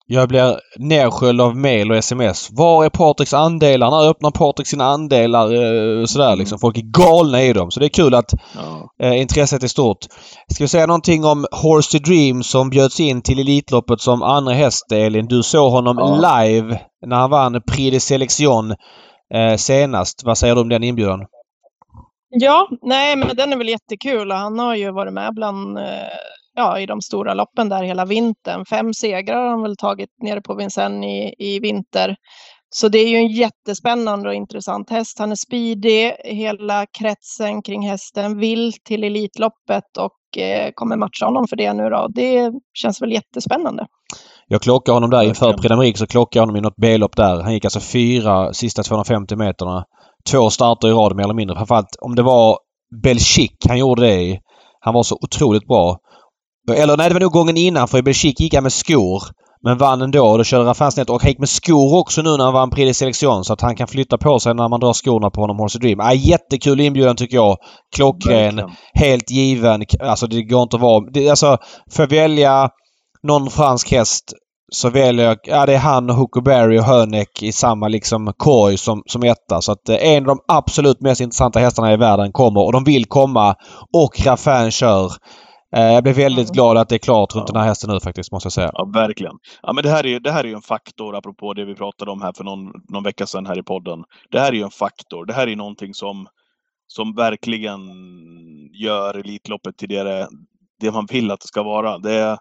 Jag blir nersköljd av mail och sms. Var är Patriks andelar? När öppnar Patrik sina andelar? Eh, sådär liksom. Folk är galna i dem. Så det är kul att Ja. eh, intresset är stort. Ska vi säga någonting om Horse to Dream som bjöds in till Elitloppet som andra häst, Elin. Du såg honom Ja. live när han vann Prix de Selection eh, senast. Vad säger du om den inbjudan? Ja, nej, men den är väl jättekul och han har ju varit med bland, eh, ja, i de stora loppen där hela vintern. Fem segrar har han väl tagit nere på Vincennes i, i vinter. Så det är ju en jättespännande och intressant häst. Han är speedig, hela kretsen kring hästen vill till Elitloppet och eh, kommer matcha honom för det nu då. Det känns väl jättespännande. Jag klockade honom där inför. Prix så klockade jag honom i något B-lopp där. Han gick alltså fyra sista 250 meterna. Två starter i rad mer eller mindre. Framförallt om det var Belgique han gjorde det i. Han var så otroligt bra. Eller nej, det var nog gången innan för i Belgique gick han med skor. Men vann ändå och då körde Raffin snett och han gick med skor också nu när han vann Prix de Selection så att han kan flytta på sig när man drar skorna på honom Horse Dream. Ah, jättekul inbjudan tycker jag. Klockren. Verkligen. Helt given. Alltså det går inte att vara... Det, alltså, för att välja någon fransk häst så väljer jag... Ja, det är han och Huckleberry och Hönek i samma liksom korg som, som etta. Så att eh, en av de absolut mest intressanta hästarna i världen kommer och de vill komma. Och Raffin kör. Eh, jag blev väldigt glad att det är klart runt Ja. den här hästen nu faktiskt, måste jag säga. Ja, verkligen. Ja, men det här är ju det här är ju en faktor, apropå det vi pratade om här för någon, någon vecka sedan här i podden. Det här är ju en faktor. Det här är någonting som, som verkligen gör Elitloppet till det, det man vill att det ska vara. Det är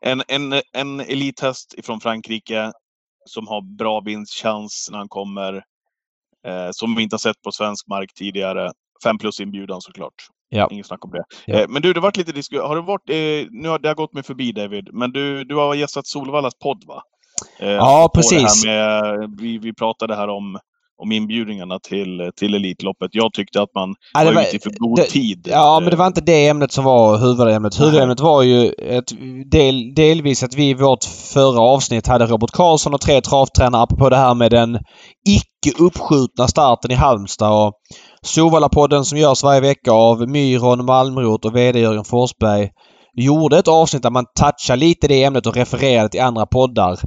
en, en, en elithäst ifrån Frankrike som har bra vinstchans när han kommer. Eh, som vi inte har sett på svensk mark tidigare. Fem plus inbjudan såklart. Ja. Inget snack om det. Ja. Eh, men du, det har varit lite diskussion. Har du varit, eh, nu har det gått mig förbi David, men du, du har gästat Solvallas podd va? Eh, Ja, precis. Det med, vi, vi pratade här om, om inbjudningarna till, till Elitloppet. Jag tyckte att man Ja, det var var- ute för god det- tid. Ja, men det var inte det ämnet som var huvudämnet. Huvudämnet var ju ett, del, delvis att vi i vårt förra avsnitt hade Robert Karlsson och tre travtränare apropå det här med den icke uppskjutna starten i Halmstad. Och Solvalla-podden som görs varje vecka av Myron Malmroth och VD Jörgen Forsberg gjorde ett avsnitt där man touchar lite det ämnet och refererade till andra poddar.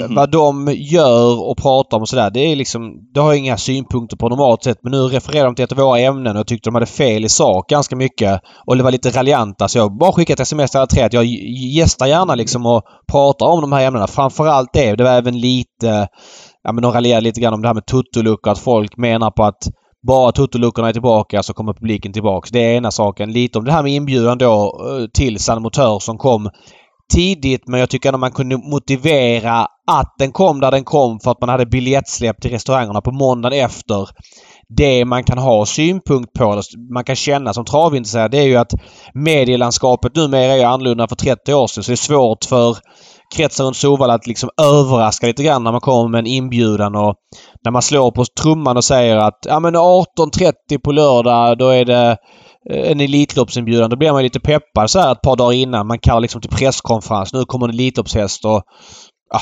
Mhm. Vad de gör och pratar om och sådär, det är liksom... Det har jag inga synpunkter på normalt sett. Men nu refererar de till ett av våra ämnen och jag tyckte de hade fel i sak ganska mycket. Och det var lite raljanta så jag bara skickat sms till alla tre att jag gästar gärna liksom och pratar om de här ämnena. Framförallt det. Det var även lite... Ja men de raljerade lite grann om det här med tuttoluckor. Att folk menar på att bara tuttoluckorna är tillbaka så kommer publiken tillbaka. Det är ena saken. Lite om det här med inbjudan då eh, till San Motör som kom tidigt men jag tycker att man kunde motivera att den kom där den kom för att man hade biljettsläpp till restaurangerna på måndagen efter. Det man kan ha synpunkt på, man kan känna som travintresserad, det är ju att medielandskapet numera är annorlunda för 30 år sedan. Så det är svårt för kretsen runt Solvalla att liksom överraska lite grann när man kommer med en inbjudan och när man slår på trumman och säger att ja men 18.30 på lördag då är det eh, en Elitloppsinbjudan. Då blir man lite peppad så här ett par dagar innan. Man kallar liksom till presskonferens. Nu kommer en Elitloppshäst och ja,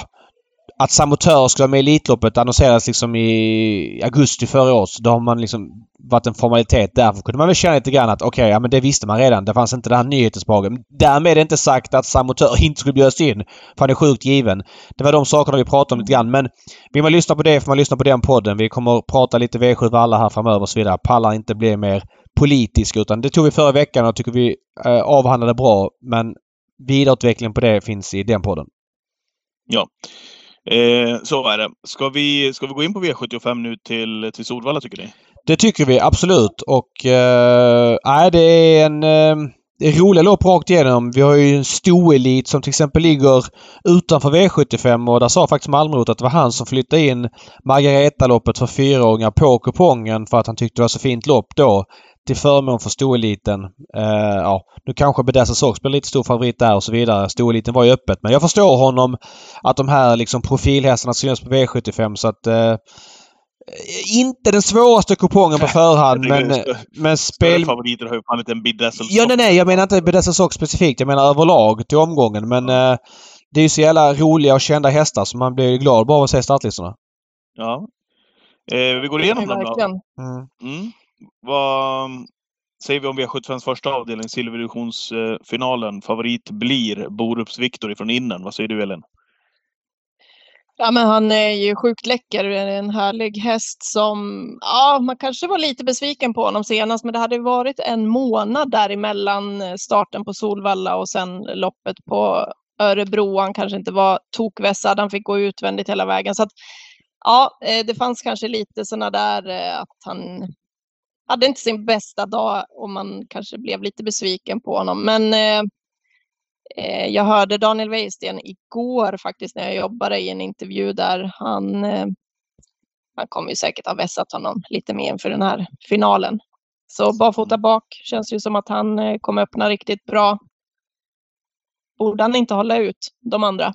att samotörer skulle vara med i Elitloppet annonserades liksom i augusti förra året. Då har man liksom varit en formalitet. Därför kunde man väl känna lite grann att okej, okay, ja men det visste man redan. Det fanns inte det här nyhetsbehaget. Därmed är det inte sagt att samotörer [LAUGHS] inte skulle bjudas in. För han är sjukt given. Det var de sakerna vi pratade om lite grann. Men vill man lyssna på det får man lyssna på den podden. Vi kommer att prata lite V7 Valla här framöver och så vidare. Pallar inte bli mer politisk utan det tog vi förra veckan och tycker vi eh, avhandlade bra. Men vidareutvecklingen på det finns i den podden. Ja. Eh, så är det. Ska vi, ska vi gå in på V75 nu till, till Solvalla tycker ni? Det tycker vi absolut och eh, det är en eh, roliga lopp rakt igenom. Vi har ju en stoelit som till exempel ligger utanför V75 och där sa faktiskt Malmrot att det var han som flyttade in Margareta-loppet för fyraåringar på kupongen för att han tyckte det var så fint lopp då till förmån för stoeliten. Uh, ja, nu kanske Bedessa Sox blir lite stor favorit där och så vidare. Stoeliten var ju öppet. Men jag förstår honom att de här liksom profilhästarna syns på V75 så att uh, inte den svåraste kupongen på förhand men, men spel... favoriter har ju fan inte en Bedessel Ja nej nej jag menar inte Bedessel Sox specifikt. Jag menar överlag till omgången men uh, det är ju så jävla roliga och kända hästar så man blir glad bara av att se startlistorna. Ja. Eh, vi går igenom dem då. Mm. Mm. Vad säger vi om V75s första avdelning, silverdivisionsfinalen? Favorit blir Borups Viktor från Innen. Vad säger du Elin? Ja, men han är ju sjukt läcker. En härlig häst som, ja, man kanske var lite besviken på honom senast, men det hade varit en månad däremellan starten på Solvalla och sen loppet på Örebro. Han kanske inte var tokvässad. Han fick gå utvändigt hela vägen. Så att, ja, eh, det fanns kanske lite sådana där eh, att han hade inte sin bästa dag och man kanske blev lite besviken på honom. Men eh, eh, jag hörde Daniel Wäjersten igår faktiskt när jag jobbade i en intervju där. Han, eh, han kommer ju säkert ha vässat honom lite mer inför den här finalen. Så barfota mm. bak känns ju som att han eh, kommer öppna riktigt bra. Borde han inte hålla ut de andra?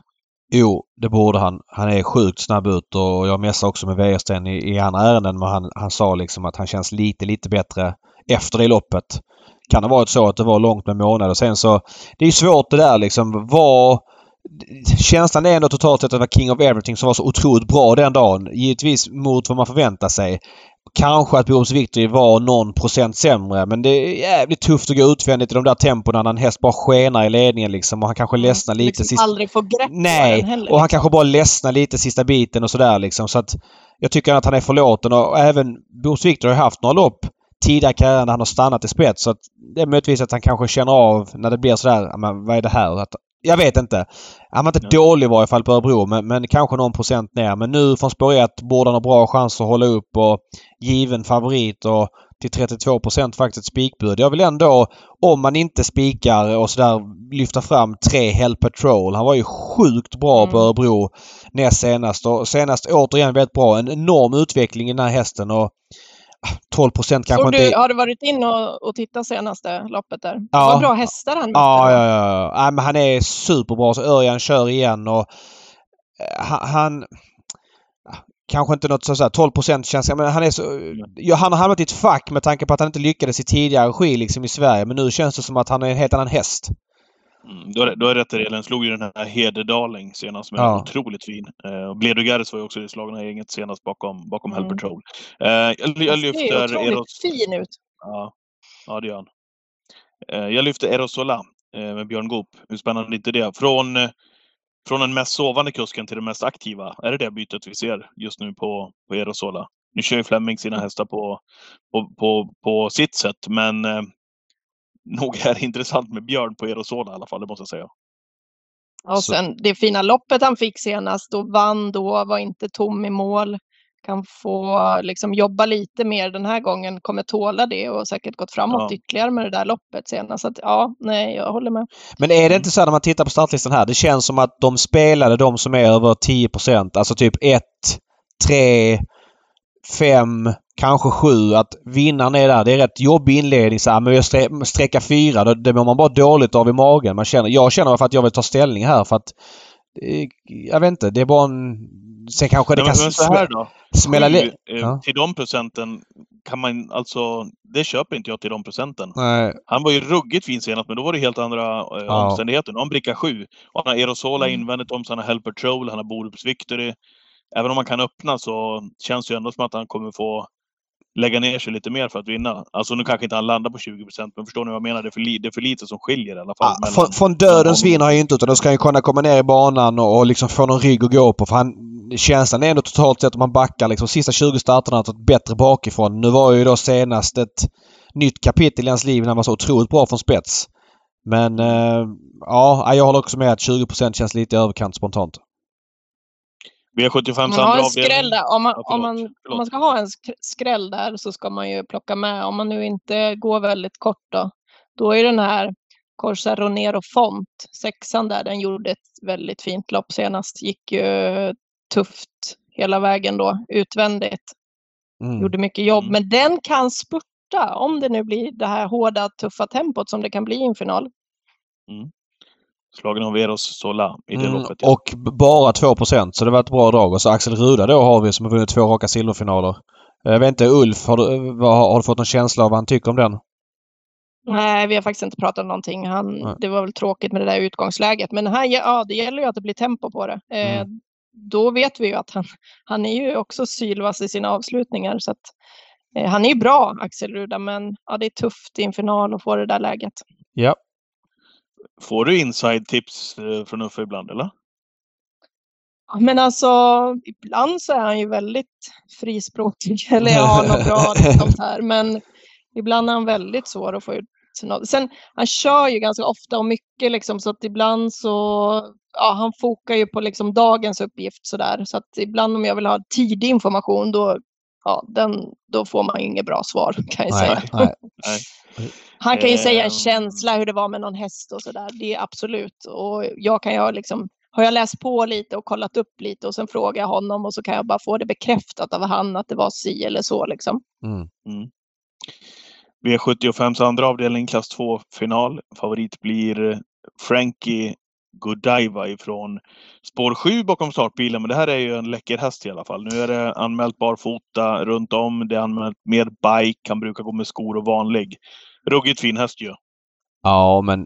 Jo, det borde han. Han är sjukt snabb ut och jag messade också med Wäjersten i, i andra ärenden men han, han sa liksom att han känns lite, lite bättre efter det loppet. Kan ha varit så att det var långt med månader. Sen så... Det är svårt det där liksom. Vad... Känslan är ändå totalt sett att det var King of Everything som var så otroligt bra den dagen. Givetvis mot vad man förväntar sig. Kanske att Borås Victory var någon procent sämre men det är jävligt tufft att gå utvändigt i de där tempona när en häst bara skenar i ledningen liksom och han kanske mm. ledsnar lite. Liksom sista... aldrig får grepp Nej, den heller, och han liksom. kanske bara ledsnar lite sista biten och sådär liksom. Så att jag tycker att han är förlåten och även Borås Victory har haft några lopp tidigare karriären när han har stannat i spets. Så att det är möjligtvis att han kanske känner av när det blir sådär, men vad är det här? Att jag vet inte. Han var inte ja. dålig i varje fall på Örebro men, men kanske någon procent ner. Men nu från spår 1 borde han ha bra chans att hålla upp och given favorit och till 32 procent faktiskt spikbud. Jag vill ändå, om man inte spikar och sådär, lyfta fram tre Hell Patrol. Han var ju sjukt bra mm. på Örebro näst senast och senast återigen väldigt bra. En enorm utveckling i den här hästen och 12 procent kanske du, inte... Har du varit in och, och tittat senaste loppet där? Ja. Var bra hästar han. Ja, ja, ja. ja. men han är superbra. Så Örjan kör igen och eh, han, Kanske inte något sådär 12 procent känns... Men han är så... Ja, han har hamnat i ett fack med tanke på att han inte lyckades i tidigare regi liksom i Sverige. Men nu känns det som att han är en helt annan häst. Mm, då, är, då är rätt Elin slog ju den här Hederdaling senast som är ja. otroligt fin. Eh, Bledo Gares var ju också i slagna gänget senast bakom, bakom mm. Hell Patrol. Eh, jag, jag lyfter... Ser otroligt fin ut. Ja, ja det gör han. Eh, jag lyfter Erosola eh, med Björn Goop. Hur spännande är inte det? Från, eh, från den mest sovande kusken till den mest aktiva. Är det det bytet vi ser just nu på, på Erosola? Nu kör ju Flemming sina hästar på, på, på, på sitt sätt, men eh, nog är intressant med Björn på Erosola i alla fall, det måste jag säga. Och sen det fina loppet han fick senast och vann då, var inte tom i mål. kan få liksom jobba lite mer den här gången kommer tåla det och säkert gått framåt Ja. ytterligare med det där loppet senast. Så att, ja, nej, jag håller med. Men är det inte så här när man tittar på startlistan här? Det känns som att de spelade de som är över 10% Alltså typ 1, 3, 5, kanske 7. Att vinnaren är där. Det är rätt jobbig inledning. Så här, men sträcka 4. Det, det mår man bara dåligt av i magen. Man känner, jag känner för att jag vill ta ställning här för att eh, jag vet inte. Det är bara en... Sen kanske det Nej, kan men, men så här då. smälla... Sju, eh, Ja. Till de procenten kan man alltså... Det köper inte jag till de procenten. Nej. Han var ju ruggigt fin senast, men då var det helt andra eh, Ja. omständigheter. Nu har han bricka 7. Och han har Aerosola Mm. invändigt om sig, han har Hell Patrol, han har Borups Victory. Även om han kan öppna så känns det ju ändå som att han kommer få lägga ner sig lite mer för att vinna. Alltså nu kanske inte han landar på 20 men förstår ni vad jag menar? Det är för, li- det är för lite som skiljer i alla fall. Ja, från, från dödens vinner han ju inte utan då ska han ju kunna komma ner i banan och, och liksom få någon rygg att gå på. För han, känslan är ändå totalt sett om man backar liksom sista 20 starterna att bättre bakifrån. Nu var ju då senast ett nytt kapitel i hans liv när han var så otroligt bra från spets. Men eh, ja, jag håller också med att 20% känns lite i överkant spontant. V75 Om man har en skräll där, om man, Ja, om, man, om man ska ha en sk- skräll där så ska man ju plocka med, om man nu inte går väldigt kort då, då är den här Corsa Ronero Font, sexan där, den gjorde ett väldigt fint lopp senast, gick ju tufft hela vägen då, utvändigt, Mm. gjorde mycket jobb, Mm. men den kan spurta om det nu blir det här hårda, tuffa tempot som det kan bli i en final. Slagen av Eros Sola i det Mm, loppet. ja. och bara 2% så det var ett bra drag. Och så Axel Ruda då har vi som har vunnit två raka silverfinaler. Jag vet inte, Ulf, har du, vad, har du fått någon känsla av vad han tycker om den? Nej, vi har faktiskt inte pratat om någonting. Han, Nej. det var väl tråkigt med det där utgångsläget. Men här, ja, det gäller ju att det blir tempo på det. Eh, Mm. Då vet vi ju att han, han är ju också sylvass i sina avslutningar. Så att, eh, han är ju bra, Axel Ruda, men ja, det är tufft i en final att få det där läget. Ja. Får du inside-tips eh, från Uffe ibland, eller? Ja, Men alltså, ibland så är han ju väldigt frispråkig. [LAUGHS] Eller jag har något bra liksom, [LAUGHS] här. Men ibland är han väldigt svår att få ut. Sen, han kör ju ganska ofta och mycket liksom, så att ibland så, ja, han fokar ju på liksom dagens uppgift så där. Så att ibland om jag vill ha tidig information då, ja, den, då får man inget bra svar kan jag säga. Nej, nej. Han kan ju säga en Ehm. känsla hur det var med någon häst och sådär. Det är absolut. Och jag kan ju ha liksom, har jag läst på lite och kollat upp lite och sen frågar jag honom och så kan jag bara få det bekräftat av han att det var si eller så liksom. Mm. V75 andra avdelning, klass 2-final. Favorit blir eh, Frankie Godiva ifrån spår 7 bakom startbilen. Men det här är ju en läcker häst i alla fall. Nu är det anmält barfota runt om. Det är anmält med bike. Han brukar gå med skor och vanlig. Ruggigt fin häst ju. Ja, men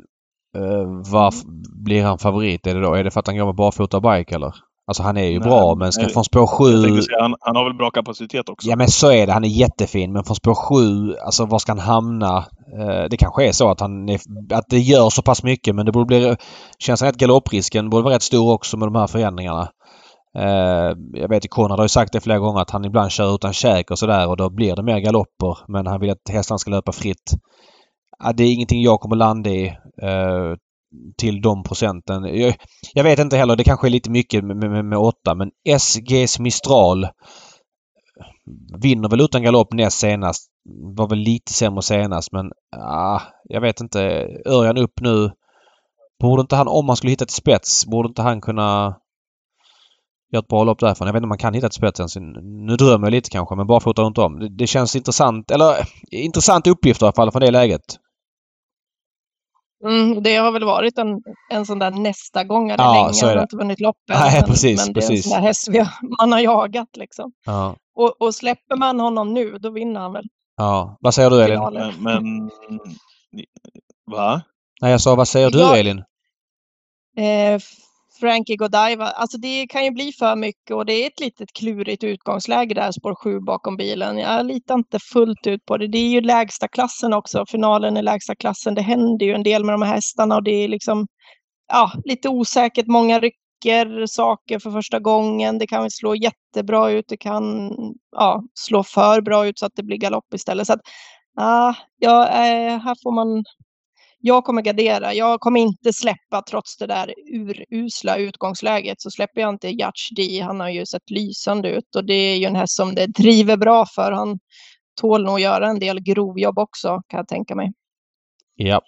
uh, varför blir han favorit? Är det då? Är det för att han går med barfota och bike eller? Alltså han är ju Nej, bra men ska från spår Jag 7... tänkte säga, han, han har väl bra kapacitet också. Ja men så är det. Han är jättefin. Men från spår 7, alltså var ska han hamna? Eh, det kanske är så att han är, att det gör så pass mycket men det borde bli... Känns som att galopprisken borde vara rätt stor också med de här förändringarna. Eh, jag vet att Konrad har ju sagt det flera gånger att han ibland kör utan käk och sådär och då blir det mer galopper. Men han vill att hästarna ska löpa fritt. Det är ingenting jag kommer landa i eh, till de procenten. Jag, jag vet inte heller. Det kanske är lite mycket med, med, med åtta men SGs Mistral vinner väl utan galopp näst senast. Var väl lite sämre senast men ah, jag vet inte. Örjan upp nu. Borde inte han, om han skulle hitta till spets, borde inte han kunna göra ett bra lopp därifrån? Jag vet inte om man kan hitta till spets ens. Nu drömmer jag lite kanske men bara fota runt om. Det, det känns intressant. Eller [CLEARS THROAT] intressant uppgift i alla fall från det läget. Mm, det har väl varit en, en sån där nästa gångare Ja, länge. så är det. har inte vunnit loppet. Nej, men, precis, men det är en precis. sån där häst har, man har jagat liksom. Ja. Och, och släpper man honom nu, då vinner han väl ja. Vad säger du Elin? Men, men... Va? Nej, jag sa vad säger du Ja. Elin? Eh, Frankie Godiva, alltså det kan ju bli för mycket och det är ett litet klurigt utgångsläge där, spår 7 bakom bilen. Jag litar inte fullt ut på det. Det är ju lägsta klassen också, finalen i lägsta klassen. Det händer ju en del med de här hästarna och det är liksom ja, lite osäkert. Många rycker saker för första gången. Det kan slå jättebra ut. Det kan ja, slå för bra ut så att det blir galopp istället. Så att, ah, ja, eh, här får man jag kommer gardera. Jag kommer inte släppa, trots det där urusla utgångsläget, så släpper jag inte Yacht D. Han har ju sett lysande ut och det är ju en häst som det driver bra för. Han tål nog göra en del grovjobb också, kan jag tänka mig. Ja.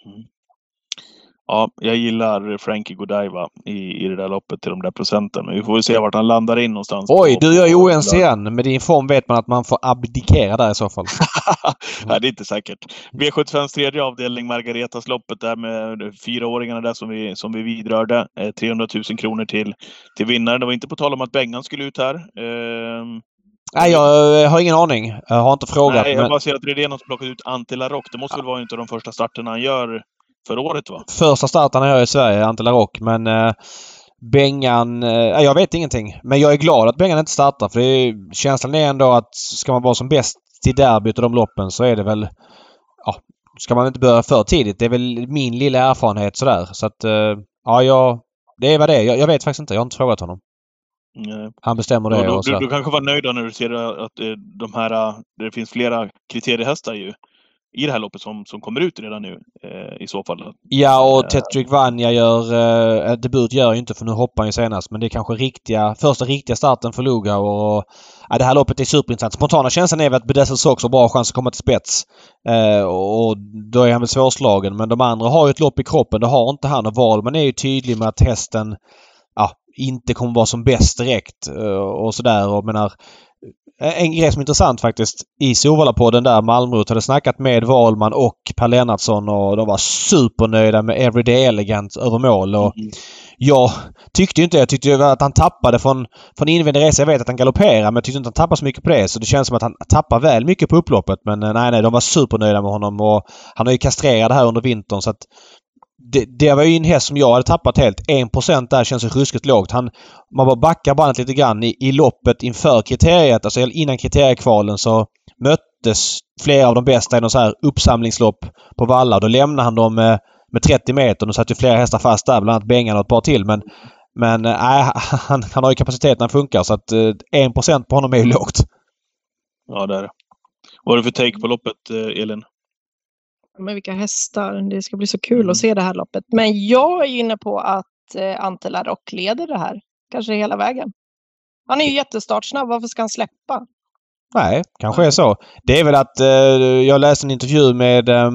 Ja, jag gillar Frankie Godiva i, i det där loppet till de där procenten. Men vi får väl se vart han landar in någonstans. Oj, på, du är ju oense igen. Med din form vet man att man får abdikera där i så fall. [LAUGHS] Nej, det är inte säkert. V75s tredje avdelning, Margaretas-loppet där med fyraåringarna där som vi, som vi vidrörde. Eh, 300 000 kronor till, till vinnaren. Det var inte på tal om att Bengan skulle ut här. Ehm, Nej, jag eh, har ingen aning. Jag har inte frågat. nej, jag men bara ser att Redén har plockat ut Ante Larocque. Det måste väl vara en av de första starterna han gör för året va? Första starten jag gör i Sverige Ante Larock, men eh, Bengan... Eh, jag vet ingenting. Men jag är glad att Bengan inte startar för det är, känslan är ändå att ska man vara som bäst till derbyt och de loppen så är det väl... Ja, ska man inte börja för tidigt. Det är väl min lilla erfarenhet sådär. Så att... Eh, ja, jag... Det är vad det är. Jag, jag vet faktiskt inte. Jag har inte frågat honom. Mm. Han bestämmer det Ja, och du, sådär. du kanske var nöjd då när du ser att eh, de här, eh, det finns flera kriteriehästar ju i det här loppet som, som kommer ut redan nu eh, i så fall. Ja, och Eh. Tetrick Vanja gör... Eh, debut gör ju inte för nu hoppar han ju senast. Men det är kanske riktiga, första riktiga starten för Lugauer. Och, ja, det här loppet är superintressant. Spontana känslan är väl att Bedazzled Sox har bra chans att komma till spets. Eh, och då är han väl svårslagen. Men de andra har ju ett lopp i kroppen. Det har inte han. Och Wahlman är ju tydlig med att hästen ja, inte kommer vara som bäst direkt. Eh, och sådär. Och menar... En grej som är intressant faktiskt i Solvalla-podden där Malmrot hade snackat med Wahlman och Per Lennartsson och de var supernöjda med Everyday Elegant över mål. Och Mm. jag tyckte inte Jag tyckte att han tappade från, från invändig resa. Jag vet att han galopperar men jag tyckte inte han tappade så mycket på det. Så det känns som att han tappar väl mycket på upploppet. Men eh, nej, nej, de var supernöjda med honom och han har ju kastrerat här under vintern så att det, det var ju en häst som jag hade tappat helt. 1% där känns ju ruskigt lågt. Han, man bara backar bandet lite grann i, i loppet inför kriteriet. Alltså innan kriteriekvalen så möttes flera av de bästa i någon så här uppsamlingslopp på Valla. Då lämnade han dem eh, med, med 30 meter. och satt ju flera hästar fast där, bland annat Bengan och ett par till. Men, men äh, [LAUGHS] han, han har ju kapacitet när han funkar så att eh, 1% på honom är ju lågt. Ja, det är det. Vad har du för take på loppet, eh, Elin? Men vilka hästar. Det ska bli så kul Mm. att se det här loppet. Men jag är inne på att eh, Ante Larock leder det här. Kanske hela vägen. Han är ju jättestartsnabb. Varför ska han släppa? Nej, kanske är så. Det är väl att eh, jag läste en intervju med eh,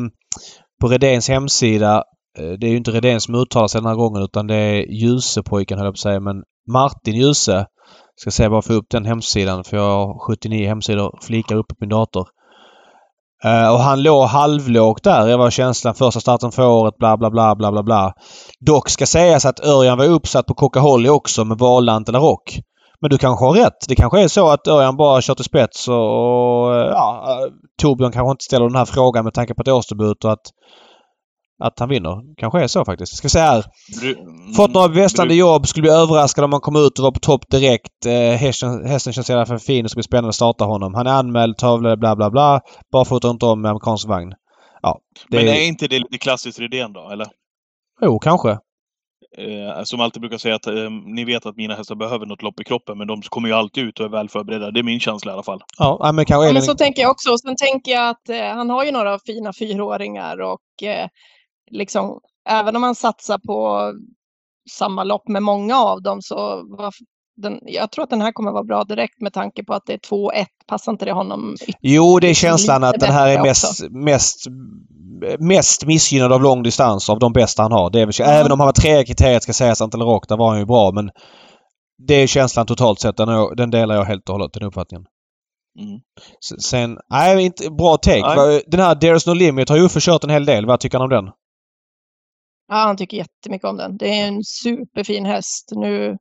på Redéns hemsida. Eh, det är ju inte Redén som uttalar sig den här gången utan det är Ljusepojken höll jag på att säga. Men Martin Ljuse. Ska se bara få upp den hemsidan för jag har 79 hemsidor flikar uppe på min dator. Eh, och han låg halvlågt där. Det var känslan första starten för året bla bla bla bla bla bla. Dock ska sägas att Örjan var uppsatt på Coca-Holly också med Valant eller Rock. Men du kanske har rätt. Det kanske är så att Örjan bara kör till spets och, och ja, Torbjörn kanske inte ställer den här frågan med tanke på att årsdebut och att, att han vinner. Kanske är så faktiskt. Ska vi se här. Bru- Fått några bevästande Bru- jobb. Skulle bli överraskad om han kom ut och var på topp direkt. Eh, hästen, hästen känns i alla fall fin och ska bli spännande att starta honom. Han är anmäld, tavla, bla bla bla. Bara får inte om med amerikansk vagn. Ja. Det Men är, är inte det lite klassiskt Redén då, eller? Jo, kanske. Eh, som alltid brukar säga att eh, ni vet att mina hästar behöver något lopp i kroppen, men de kommer ju alltid ut och är väl förberedda. Det är min känsla i alla fall. Ja, men kanske Ja, men det... så tänker jag också. Och sen tänker jag att eh, han har ju några fina fyraåringar och eh, liksom, även om han satsar på samma lopp med många av dem så var, den, jag tror att den här kommer vara bra direkt med tanke på att det är 2-1. Passar inte det honom? Jo, det är känslan att den här är mest, mest, mest missgynnad av lång distans av de bästa han har. Det är väl, Ja. Även om han var trea i kriteriet ska sägas Antel Rock, där var han ju bra men det är känslan totalt sett. Den, är- den delar jag helt och hållet, den uppfattningen. Mm. Sen, nej, inte bra take. Nej. Den här There's No Limit har ju Uffe kört en hel del. Vad tycker han om den? Ja, han tycker jättemycket om den. Det är en superfin häst. Nu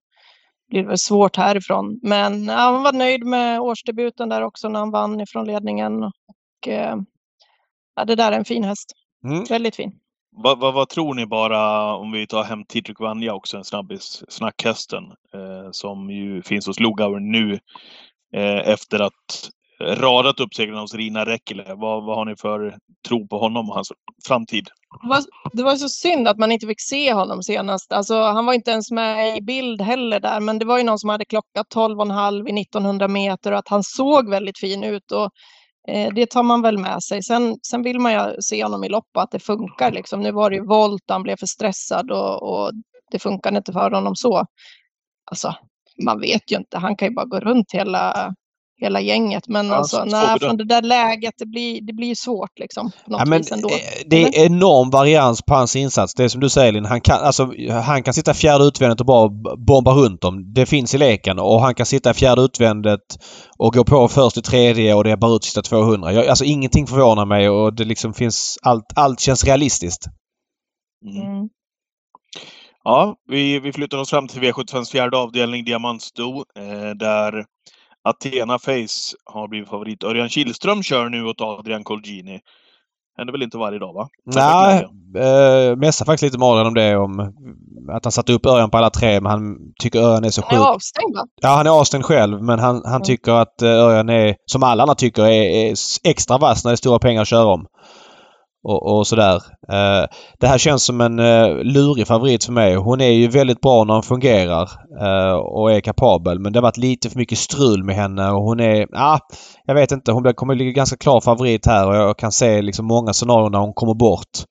blir det väl svårt härifrån. Men han var nöjd med årsdebuten där också när han vann ifrån ledningen. Och, eh, ja, det där är en fin häst. Mm. Väldigt fin. Vad, vad, vad tror ni bara om vi tar hem Tidrik Vanja också, en snabbis, snackhästen, eh, som ju finns hos Lugauer nu eh, efter att radat upp segrarna hos Rina Räckele. Vad, vad har ni för tro på honom och hans framtid? Det var, det var så synd att man inte fick se honom senast. Alltså, han var inte ens med i bild heller där, men det var ju någon som hade klockat 12,5 i 1900 meter och att han såg väldigt fin ut. Och Eh, det tar man väl med sig. Sen, sen vill man ju se honom i lopp och att det funkar. Liksom. Nu var det ju volt, han blev för stressad och, och det funkade inte för honom så. Alltså, man vet ju inte. Han kan ju bara gå runt hela, hela gänget. Men Ja, alltså, så- nej, från det där läget, det blir, det blir svårt liksom. Ja, men eh, det är enorm varians på hans insats. Det är som du säger Linn, han kan, alltså, han kan sitta fjärde utvändigt och bara bomba runt dem. Det finns i leken. Och han kan sitta fjärde utvändigt och gå på först i tredje och det är bara ut sista 200. Jag, alltså ingenting förvånar mig och det liksom finns... Allt, allt känns realistiskt. Mm. Mm. Ja, vi, vi flyttar oss fram till V75s fjärde avdelning, Diamantsto, eh, där Athena Face har blivit favorit. Örjan Kihlström kör nu åt Adrian Colgjini. Händer väl inte varje dag, va? Nej, eh, mässade faktiskt lite med Adrian om det. Om att han satte upp Örjan på alla tre men han tycker Örjan är så Han är sjuk. avstängd va? Ja, han är avstängd själv men han, han Mm. tycker att eh, Örjan är, som alla andra tycker, är, är extra vass när det är stora pengar att köra om. Och, och sådär. Eh, det här känns som en eh, lurig favorit för mig. Hon är ju väldigt bra när hon fungerar eh, och är kapabel men det har varit lite för mycket strul med henne och hon är... Ah, jag vet inte. Hon kommer ligga ganska klar favorit här och jag kan se liksom många scenarion när hon kommer bort.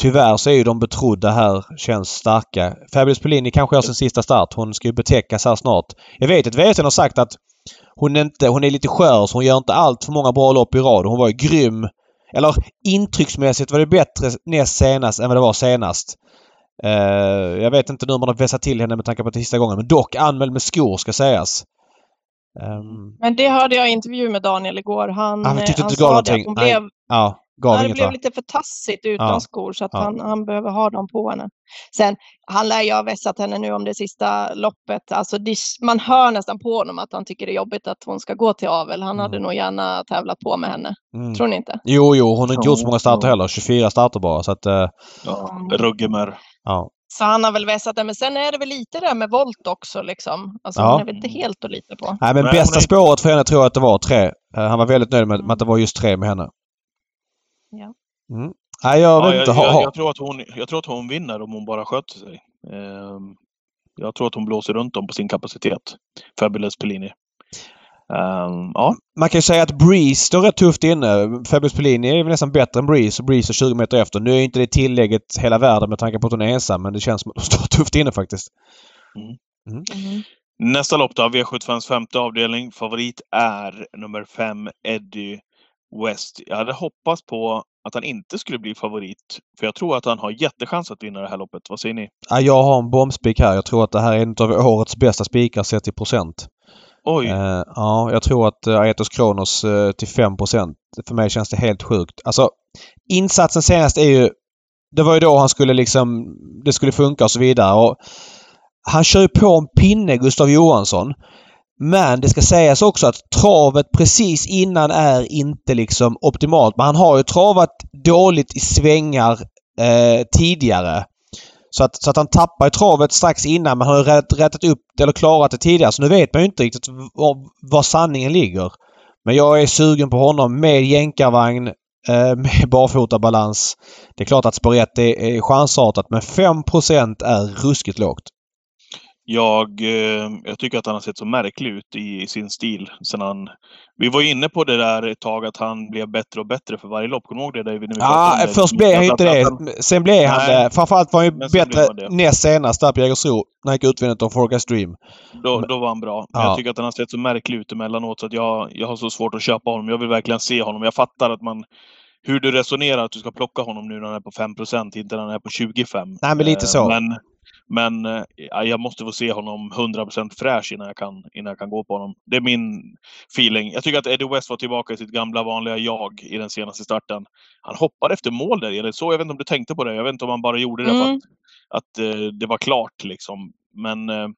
Tyvärr så är ju de betrodda här känns starka. Fabulous Pellini kanske har sin sista start. Hon ska ju betäckas här snart. Jag vet att VSN har sagt att hon är, inte, hon är lite skör så hon gör inte allt för många bra lopp i rad. Hon var ju grym. Eller intrycksmässigt var det bättre näst senast än vad det var senast. Eh, jag vet inte nu om man har vässat till henne med tanke på att det är sista gången. Men dock anmäld med skor ska sägas. Ehm, Men det hörde jag i intervju med Daniel igår. Han, Ah, eh, han gav sa det att hon blev, ja, gav det inget blev va? lite för tassigt utan Ja. skor så att Ja. han, han behöver ha dem på henne. Sen, han lär ju ha vässat henne nu om det sista loppet. Alltså, det, man hör nästan på honom att han tycker det är jobbigt att hon ska gå till avel. Han hade Mm. nog gärna tävlat på med henne. Mm. Tror ni inte? Jo, jo. Hon har inte gjort så många starter heller. 24 starter bara. Så att, eh, Ja, Ruggemer. ja. Så han har väl vässat det. Men sen är det väl lite det där med volt också. Liksom. Alltså, Ja. Hon är väl inte helt att lita på. Nej, men Nej, bästa spåret för henne tror jag att det var tre. Eh, han var väldigt nöjd med, med att det var just tre med henne. Ja. Mm. Nej, jag Ja, vet jag, inte. Jag, ha. jag, tror att hon, jag tror att hon vinner om hon bara sköter sig. Ehm, jag tror att hon blåser runt dem på sin kapacitet. Fabulous Pellini. Ehm, ja, Man kan ju säga att Breeze står rätt tufft inne. Fabulous Pellini är väl nästan bättre än Breeze och Breeze är 20 meter efter. Nu är inte det tillägget hela världen med tanke på att hon är ensam men det känns som att de [LAUGHS] står tufft inne faktiskt. Mm. Nästa lopp då, V75s femte avdelning. Favorit är nummer fem, Eddie West. Jag hade hoppats på att han inte skulle bli favorit. För jag tror att han har jättechans att vinna det här loppet. Vad säger ni? Ja, jag har en bombspik här. Jag tror att det här är en av årets bästa spikar sett i procent. Oj! Eh, ja, jag tror att uh, Aetos Kronos eh, till 5 För mig känns det helt sjukt. Alltså, insatsen senast är ju... Det var ju då han skulle liksom... Det skulle funka och så vidare. Och han kör ju på en pinne, Gustav Johansson. Men det ska sägas också att travet precis innan är inte liksom optimalt. Men han har ju travat dåligt i svängar eh, tidigare. Så att, så att han tappar i travet strax innan men han har rätt, rättat upp det eller klarat det tidigare. Så nu vet man ju inte riktigt var, var sanningen ligger. Men jag är sugen på honom med jänkarvagn, eh, [LAUGHS] med barfotabalans. Det är klart att spår 1 är, är chansartat men 5% är ruskigt lågt. Jag, eh, jag tycker att han har sett så märklig ut i, sin stil. Sen han, vi var inne på det där ett tag att han blev bättre och bättre för varje lopp. Kommer du ihåg det? David, Ja, det? först blev han inte han- det. Sen blev han Nej. det. Framförallt var han ju bättre näst senast där på Jägersro när han gick utvändigt om Forecast Dream. Då, då var han bra. Ja. jag tycker att han har sett så märklig ut emellanåt så att jag, jag har så svårt att köpa honom. Jag vill verkligen se honom. Jag fattar att man hur du resonerar att du ska plocka honom nu när han är på 5% inte när han är på 25. Nej, men lite Eh, så. Men, men eh, ja, jag måste få se honom 100% fräsch innan jag, kan, innan jag kan gå på honom. Det är min feeling. Jag tycker att Eddie West var tillbaka i sitt gamla vanliga jag i den senaste starten. Han hoppade efter mål där, eller så. Jag vet inte om du tänkte på det. Jag vet inte om han bara gjorde det för Mm. att, att eh, det var klart liksom. Men eh,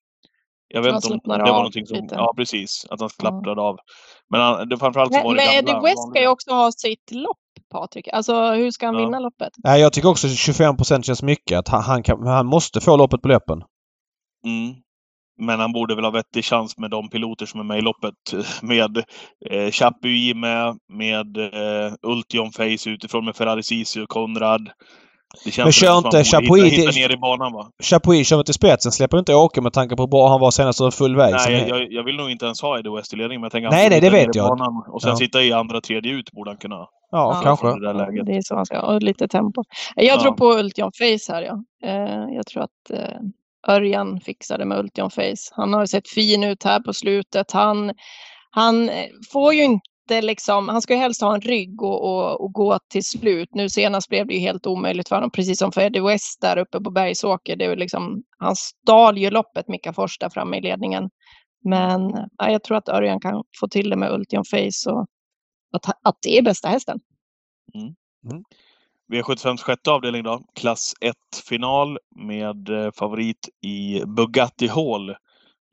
jag vet inte om, det var någonting som... lite. Ja, precis. Att han slapprade av. Men han, det, framförallt så Men, var det men gamla Eddie West ska ju också ha sitt lopp, Patrik. Alltså hur ska han Ja. vinna loppet? Nej, jag tycker också 25% känns mycket. Att han, kan, han måste få loppet på läppen. Mm. Men han borde väl ha vettig chans med de piloter som är med i loppet. [LAUGHS] Med eh, Chapuis med, med eh, Ultion Face utifrån med Ferrari Sisu och Konrad. Men kör inte Chapuis hitta, hitta till- ner i banan va? Chapuis kör till spetsen, släpper inte Åke med tanke på hur bra han var senast och full väg. Nej, jag, jag vill nog inte ens ha Eddie West i ledning, men jag tänker Nej, nej, det vet jag. banan Och sen Ja. sitta i andra, tredje ut borde han kunna. ja, Ja, kanske. det. Det är så han ska ha. Och lite tempo. Jag Ja. tror på Ultion Face här. Ja. Eh, jag tror att eh, Örjan fixar det med Ultion Face. Han har ju sett fin ut här på slutet. Han, han eh, får ju inte liksom, han ska ju helst ha en rygg och, och, och gå till slut. Nu senast blev det ju helt omöjligt för honom, precis som för Eddie West där uppe på Bergsåker. Det är liksom, han stal ju loppet, Mika Fors, där framme i ledningen. Men ja, jag tror att Örjan kan få till det med Ultion Face och att, att det är bästa hästen. Mm. Mm. V75 sjätte avdelning då. Klass 1-final med eh, favorit i Bugatti Hall.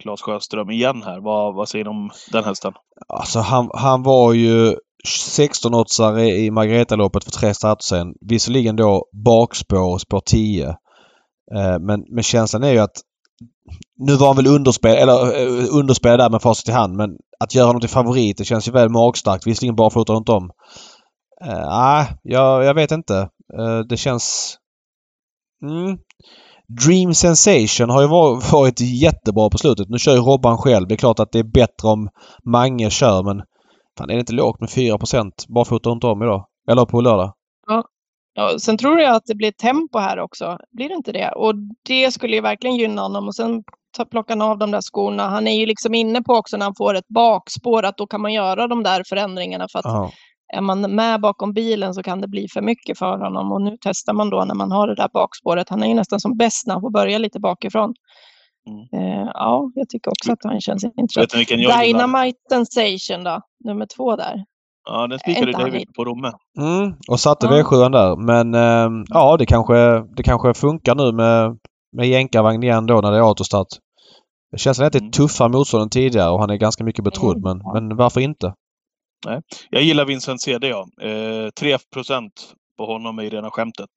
Claes Sjöström igen här. Vad, vad säger ni om den hästen? Alltså han, han var ju 16-åtsare i Margareta-loppet för tre starter sedan. Visserligen då bakspår, spår 10. Eh, men, men känslan är ju att nu var han väl underspel, eller eh, underspelad där med facit i hand men att göra honom till favorit det känns ju väl magstarkt. Visserligen barfota runt om. Eh, jag, jag vet inte. Eh, det känns... Mm. Dream Sensation har ju var- varit jättebra på slutet. Nu kör ju Robban själv. Det är klart att det är bättre om Mange kör men fan är det inte lågt med 4 barfota runt om idag? Eller på lördag? Ja, sen tror jag att det blir tempo här också. Blir det inte det? Och det skulle ju verkligen gynna honom. Och sen plockar han av de där skorna. Han är ju liksom inne på också när han får ett bakspår att då kan man göra de där förändringarna. För att Ja. Är man med bakom bilen så kan det bli för mycket för honom. Och nu testar man då när man har det där bakspåret. Han är ju nästan som bäst när han får börja lite bakifrån. Eh, ja, jag tycker också att han känns intressant. Dynamite Sensation då, nummer två där. Ja, den spikade David på Romme. Mm, och satte Ja. V7 där. Men ehm, ja, det kanske, det kanske funkar nu med, med jänkarvagn igen då när det är autostart. Det känns som att det är Mm. tuffare motstånd än tidigare och han är ganska mycket betrodd. Mm. Men, men varför inte? Jag gillar Vincent CD, ja. Eh, 3% på honom är rena skämtet.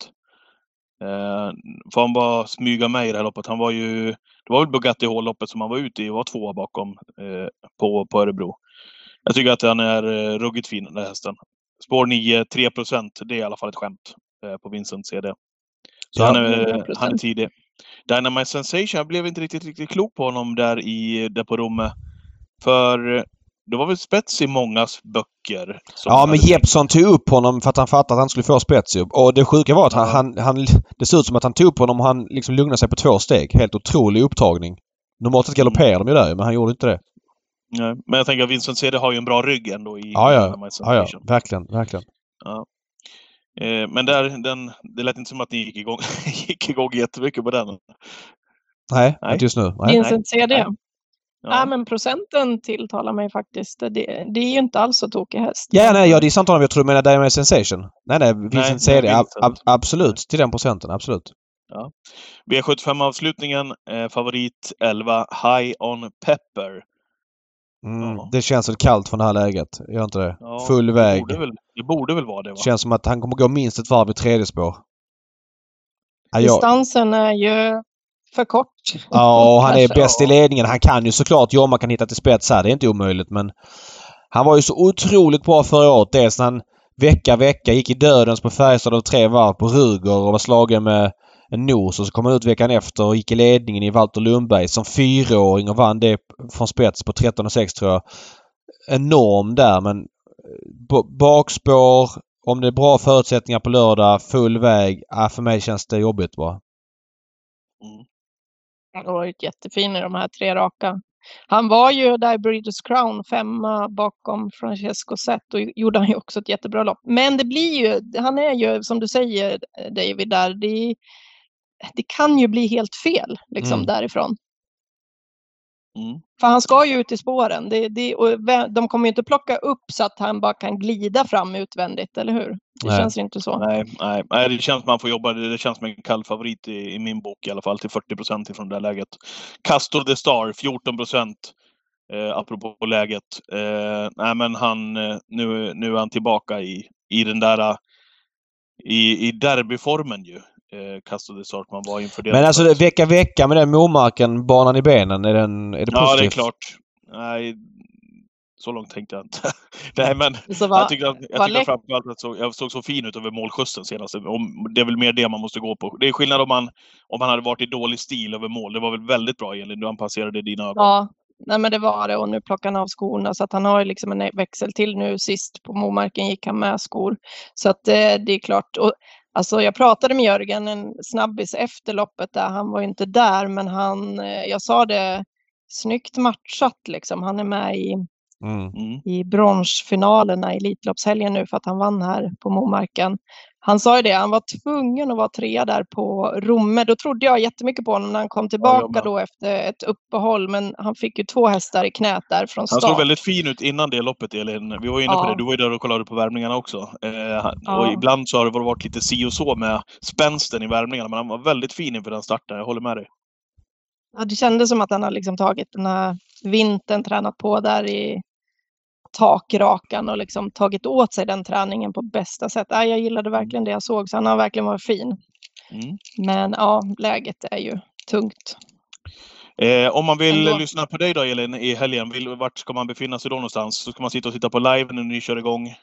Eh, får han bara smyga med i det här loppet. Han var ju... Det var väl Bugatti Hall-loppet som han var ute i och var tvåa bakom eh, på, på Örebro. Jag tycker att han är eh, ruggigt fin den här hästen. Spår 9, 3% Det är i alla fall ett skämt eh, på Vincent CD. Så Ja. han, är, 100%. han är tidig. Dynamite Sensation, jag blev inte riktigt, riktigt klok på honom där, i, där på Romme. För det var väl spets i mångas böcker. som Ja, men hade Jeppsson tog upp honom för att han fattade att han skulle få spetsjobb. Och det sjuka var att han, Ja. han, han... Det såg ut som att han tog upp honom och han liksom lugnade sig på två steg. Helt otrolig upptagning. Normalt sett galopperar de ju där men han gjorde inte det. Nej, men jag tänker att Vincent CD har ju en bra rygg ändå i Ja, ja. Ja, ja. Verkligen, verkligen. Eh, men där, den, det lät inte som att ni gick igång, [LAUGHS] gick igång jättemycket på den. Nej, Nej. inte just nu. Nej. Vincent CD. Nej. Ja. Ja. men procenten tilltalar mig faktiskt. Det, det är ju inte alls så tokig häst. Ja, nej, jag dissar inte honom. Jag tror du menar Diamond Sensation. Nej, nej. Vincent Nej, CD. Ab, ab, absolut. Till den procenten. Absolut. V75-avslutningen, eh, favorit 11, High on Pepper. Mm, Ja. Det känns väl kallt från det här läget. Gör inte det? Ja, Full Det väg. borde, väl, det borde väl vara det va? Känns som att han kommer gå minst ett varv i tredje spår. Ja, Distansen är ju för kort. ja och han är bäst i ledningen. Han kan ju såklart Jomma kan hitta till spets här. Det är inte omöjligt men han var ju så otroligt bra förra året. Dels när han vecka, vecka gick i dödens på Färjestad av tre varv på Ruger och var slagen med en nos och så kom han ut veckan efter och gick i ledningen i Walter Lundberg som fyraåring och vann det från spets på 13,6 tror jag. Enorm där men eh, bakspår, om det är bra förutsättningar på lördag, full väg. Ja, för mig känns det jobbigt bara. Han har varit jättefin i de här tre raka. Han var ju där i Breeders Crown femma bakom Francesco Zet och gjorde han ju också ett jättebra lopp. Men det blir ju, han är ju som du säger David där, det, det kan ju bli helt fel liksom Mm. därifrån. Mm. För han ska ju ut i spåren. Det, det, och de kommer ju inte plocka upp så att han bara kan glida fram utvändigt, eller hur? Det Nej. känns inte så. Nej, nej, nej, det känns man får jobba. Det känns som en kall favorit i, i min bok i alla fall till 40 procent ifrån det här läget. Castor the Star 14 procent. Eh, apropå läget. Eh, nej, men han, eh, nu, nu är han tillbaka i, i den där eh, i, i derbyformen ju. Eh, Castor the Star man var inför det. Men alltså det, vecka, vecka med den mormarken, banan i benen, är, den, är det positivt? Ja, det är klart. Nej, så långt tänkte jag inte. [LAUGHS] Nej, men Så var, jag tyckte, att- jag tyckte framförallt att så, jag såg så fin ut över målskjutsen senast. Om, det är väl mer det man måste gå på. Det är skillnad om man, om man hade varit i dålig stil över mål. Det var väl väldigt bra Elin, du passerade dina ögon. Ja, nej men det var det och nu plockar han av skorna så att han har ju liksom en växel till nu. Sist på Momarken gick han med skor. Så att eh, det är klart. Och, alltså jag pratade med Jörgen, en snabbis efter loppet där. Han var inte där, men han, eh, jag sa det, snyggt matchat liksom. Han är med i, Mm. Mm. i bronsfinalerna i Elitloppshelgen nu för att han vann här på Momarken. Han sa ju det, han var tvungen att vara trea där på Romme. Då trodde jag jättemycket på honom när han kom tillbaka med. då efter ett uppehåll. Men han fick ju två hästar i knät där från Han start. såg väldigt fin ut innan det loppet Elin. Vi var ju inne på Ja. det, du var ju där och kollade på värmningarna också. Eh, han- Ja. Och ibland så har det varit lite si och så med spänsten i värmningarna, men han var väldigt fin inför den starten. Jag håller med dig. Ja, det kändes som att han har liksom tagit den här vintern, tränat på där i takrakan och liksom tagit åt sig den träningen på bästa sätt. Ja, jag gillade verkligen det jag såg, så han har verkligen varit fin. Mm. Men ja, läget är ju tungt. Eh, om man vill Ändå. lyssna på dig då Elin i helgen, vill, vart ska man befinna sig då någonstans? Så ska man sitta och titta på live när ni kör igång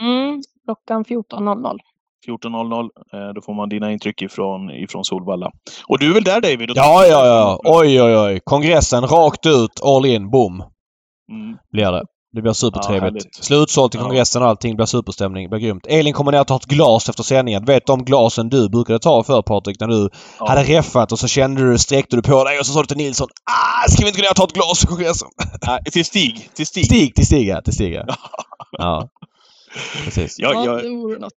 Mm, klockan 14.00. 14.00. Eh, då får man dina intryck ifrån, ifrån Solvalla. Och du är väl där David? Ja, ja, ja. Oj, oj, oj. Kongressen rakt ut, all in, boom. Mm. Blir det. Det blir supertrevligt. härligt. Slutsålt i Ja. kongressen och allting. Det blir superstämning. Det blir grymt. Elin kommer ner och tar ett glas efter sändningen. Vet de glasen du brukade ta för Patrik när du Ja. hade reffat och så kände du, sträckte du på dig och så sa du till Nilsson ah, ska vi inte gå ner och ta ett glas i kongressen? Nej, till Stig. Till Stig. Stig, till Stig ja. Till Stig ja. [LAUGHS] ja. Precis. Jag, Ja, jag,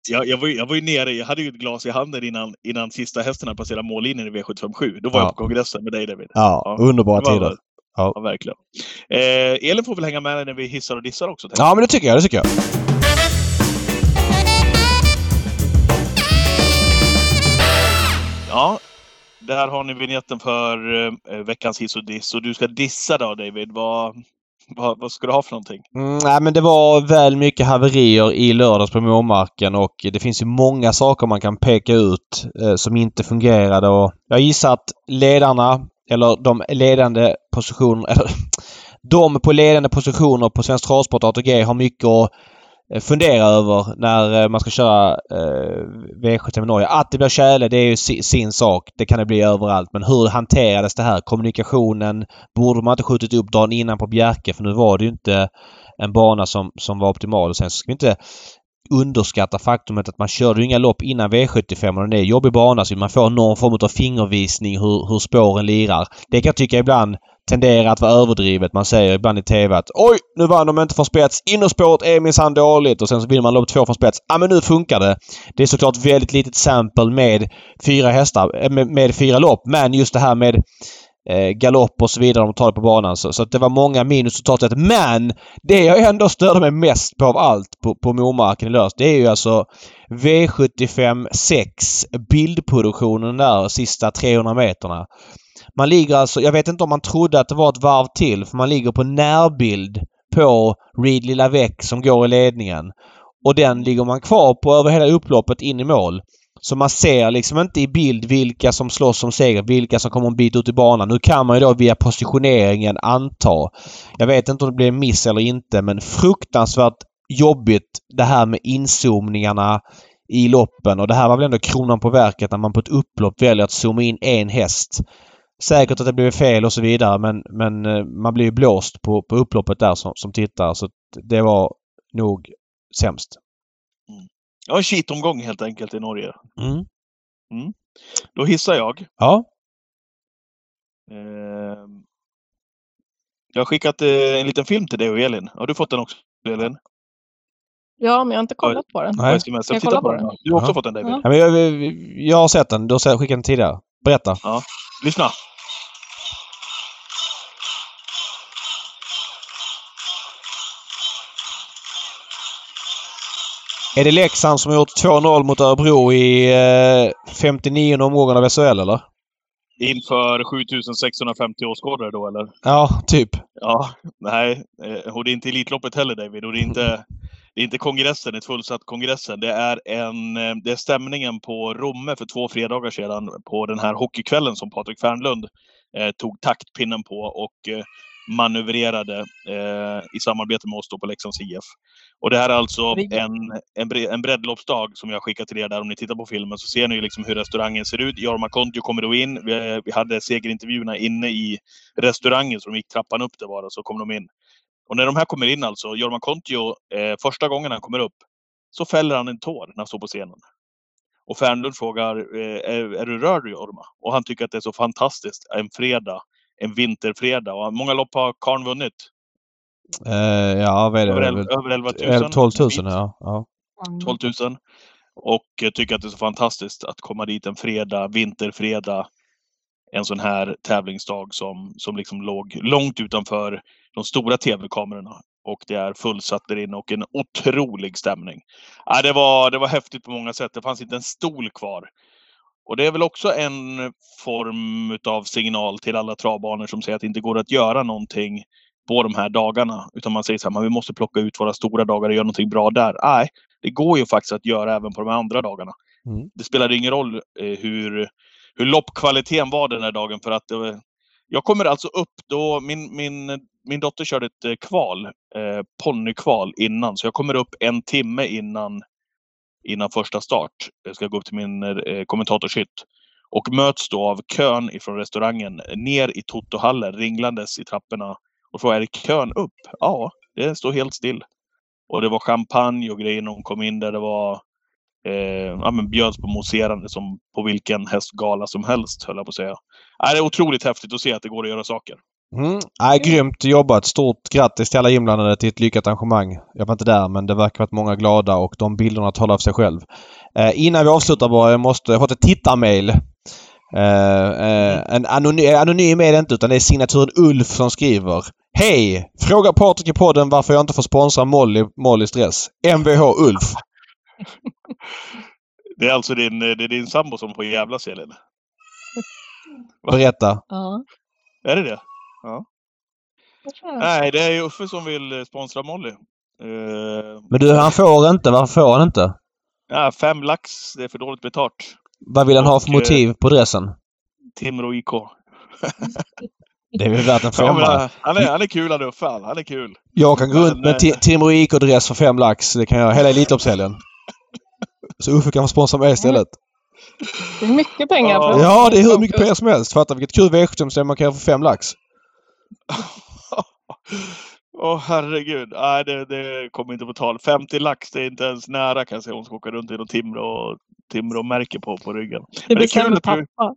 jag, jag, var, ju- jag var ju nere, jag hade ju ett glas i handen innan, innan sista hästen passerade mållinjen i V757. Då var Ja. jag på kongressen med dig David. Ja, Ja. underbara tider. Ja. Ja, verkligen. Eh, Elin får väl hänga med när vi hissar och dissar också. Ja, men det tycker jag. Det tycker jag. Ja, där har ni vignetten för eh, veckans hiss och diss. Och du ska dissa då David. Vad, vad, vad ska du ha för någonting? Mm, nej, men det var väl mycket haverier i lördags på Måmarken och det finns ju många saker man kan peka ut eh, som inte fungerade. Och jag gissar att ledarna, eller de ledande positionerna, [LAUGHS] eller de på ledande positioner på Svensk Travsport ATG har mycket att eh, fundera över när eh, man ska köra eh, V75 i Norge. Att det blir tjäle, det är ju sin sak. Det kan det bli överallt. Men hur hanterades det här? Kommunikationen? Borde man inte skjutit upp dagen innan på Bjerke? För nu var det ju inte en bana som, som var optimal. Och sen så ska vi inte underskatta faktumet att man körde inga lopp innan V75 och det är en jobbig bana så man får någon form av fingervisning hur, hur spåren lirar. Det kan jag tycka ibland tenderar att vara överdrivet. Man säger ibland i TV att oj, nu vann de inte från spets. Innerspåret är minsann dåligt och sen så vinner man lopp två från spets. Ja, men nu funkar det. Det är såklart väldigt litet sample med fyra hästar, eh, med, med fyra lopp. Men just det här med eh, galopp och så vidare, de tar det på banan. Så, så att det var många minus totalt sett. Men det jag ändå störde mig mest på av allt på, på Momarken i lördags, det är ju alltså V75 6 bildproduktionen där sista 300 meterna. Man ligger alltså, jag vet inte om man trodde att det var ett varv till, för man ligger på närbild på Reed Lavec som går i ledningen. Och den ligger man kvar på över hela upploppet in i mål. Så man ser liksom inte i bild vilka som slåss om seger, vilka som kommer en bit ut i banan. Nu kan man ju då via positioneringen anta. Jag vet inte om det blir en miss eller inte men fruktansvärt jobbigt det här med inzoomningarna i loppen och det här var väl ändå kronan på verket när man på ett upplopp väljer att zooma in en häst. Säkert att det blev fel och så vidare men, men eh, man blir ju blåst på, på upploppet där som, som tittare så det var nog sämst. Ja, en skitomgång helt enkelt i Norge. Mm. Då hissar jag. Ja. Eh, jag har skickat eh, en liten film till dig och Elin. Har du fått den också Elin? Ja, men jag har inte kollat på den. Nej. Ska jag Titta kolla på på den. den? Du har också Ja. fått den David. Ja. Ja, men jag, jag har sett den. Du har skickat den tidigare. Berätta. Lyssna. Är det Leksand som har gjort 2-0 mot Örebro i eh, 59 omgången av SHL eller? Inför 7650 åskådare då eller? Ja, typ. Ja, nej. eh, Och det är inte Elitloppet heller David. Och det är inte, det är inte kongressen, ett fullsatt kongressen. Det är, en, eh, det är stämningen på Romme för två fredagar sedan på den här hockeykvällen som Patrik Fernlund eh, tog taktpinnen på. Och eh, manövrerade eh, i samarbete med oss då på Leksands IF. Och det här är alltså en, en, bre, en breddloppsdag som jag skickat till er där. Om ni tittar på filmen så ser ni liksom hur restaurangen ser ut. Jorma Kontio kommer då in. Vi, vi hade segerintervjuerna inne i restaurangen så de gick trappan upp det bara så kom de in. Och när de här kommer in alltså, Jorma Kontio, eh, första gången han kommer upp så fäller han en tår när han står på scenen. Och Fernlund frågar, eh, är, är du rörd Jorma? Och han tycker att det är så fantastiskt. En fredag, en vinterfredag. Och många lopp har Karn vunnit? Uh, ja, vad är det? Över, över 11 000. 12 000, ja. ja. 12 000. Och tycker att det är så fantastiskt att komma dit en fredag, vinterfredag. En sån här tävlingsdag som, som liksom låg långt utanför de stora tv-kamerorna och det är fullsatt där inne och en otrolig stämning. Ja, det, var, det var häftigt på många sätt. Det fanns inte en stol kvar. Och det är väl också en form av signal till alla travbanor som säger att det inte går att göra någonting på de här dagarna. Utan man säger så här, vi måste plocka ut våra stora dagar och göra någonting bra där. Nej, det går ju faktiskt att göra även på de andra dagarna. Mm. Det spelar ingen roll eh, hur, hur loppkvaliteten var den här dagen för att det, jag kommer alltså upp då, min, min, min dotter körde ett eh, kval, eh, ponnykval innan, så jag kommer upp en timme innan, innan första start. Jag ska gå upp till min eh, kommentatorshytt och möts då av kön ifrån restaurangen ner i Totohallen ringlandes i trapporna och frågar är det kön upp? Ja, det står helt still. Och det var champagne och grejer när hon kom in där. Det var eh, ja, men bjöds på mousserande som på vilken hästgala som helst, höll jag på att säga. Äh, det är otroligt häftigt att se att det går att göra saker. Mm. Ja, grymt jobbat! Stort grattis till alla inblandade till ett lyckat arrangemang. Jag var inte där men det verkar varit många glada och de bilderna talar för sig själv. Eh, innan vi avslutar bara, jag måste... Jag har fått ett tittarmail. Eh, eh, en anonym, anonym är det inte utan det är signaturen Ulf som skriver. Hej! Fråga Patrik i podden varför jag inte får sponsra Molly, Mollys dress. Mvh Ulf. [LAUGHS] Det är alltså din, det är din sambo som får jävlas [LAUGHS] Elin? Berätta. Ja. Är det det? Ja. Nej, det är ju Uffe som vill sponsra Molly. Uh, Men du, han får inte. Varför får han inte? Ja, fem lax. Det är för dåligt betalt. Vad vill han Och, ha för motiv på dressen? Timrå IK. [LAUGHS] Det är väl värt en femma. Ja, han, är, han är kul han Uffe. Han är kul. Jag kan gå runt med Timrå IK-dress för fem lax. Det kan jag hela Elitloppshelgen. Så Uffe kan få sponsra mig istället. Det är mycket pengar. Ja, ja det är hur mycket pengar som helst. Fatta vilket kul V75 man kan göra för fem lax. [LAUGHS] Åh oh, herregud. Nej, det, det kommer inte på tal. 50 lax, det är inte ens nära kan jag säga. Hon ska åka runt i något Timrå, Timrå-märke på, på ryggen. Det bestämmer pappa.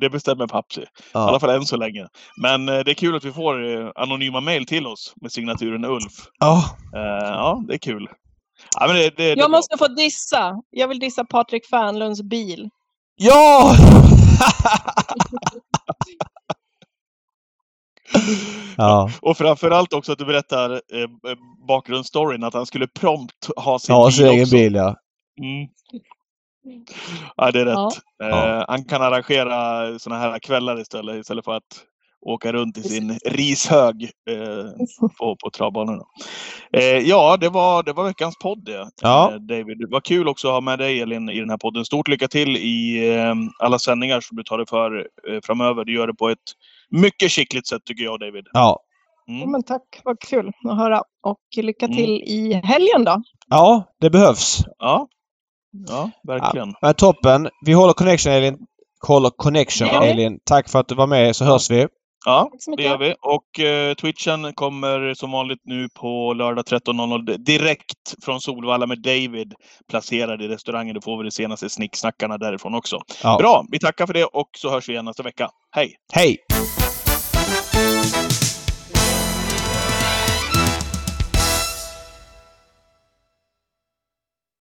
Det bestämmer Papsi. Ja. I alla fall än så länge. Men eh, det är kul att vi får eh, anonyma mail till oss med signaturen Ulf. Ja. Eh, ja, det är kul. Ja, men det, det, jag måste få dissa. Jag vill dissa Patrik Fernlunds bil. Ja! [LAUGHS] ja. [LAUGHS] Och framförallt också att du berättar eh, bakgrundsstoryn att han skulle prompt ha sin ja, bil sin egen bil ja. Mm. Ja, det är rätt. Ja. Eh, han kan arrangera sådana här kvällar istället, istället för att åka runt i sin rishög eh, [LAUGHS] på, på travbanorna. Eh, ja, det var, det var veckans podd det, ja. Eh, David. Det var kul också att ha med dig Elin i den här podden. Stort lycka till i eh, alla sändningar som du tar dig för eh, framöver. Du gör det på ett mycket skickligt sätt tycker jag David. Ja. Mm. ja men tack, vad kul att höra. Och lycka mm. till mm. i helgen då. Ja, det behövs. Ja, ja verkligen. Ja, toppen. Vi håller connection Elin. Håller connection Elin. Tack för att du var med så hörs vi. Ja, det gör vi. Och eh, Twitchen kommer som vanligt nu på lördag 13.00 direkt från Solvalla med David placerad i restaurangen. Då får vi de senaste snicksnackarna därifrån också. Ja. Bra, vi tackar för det och så hörs vi igen nästa vecka. Hej! Hej!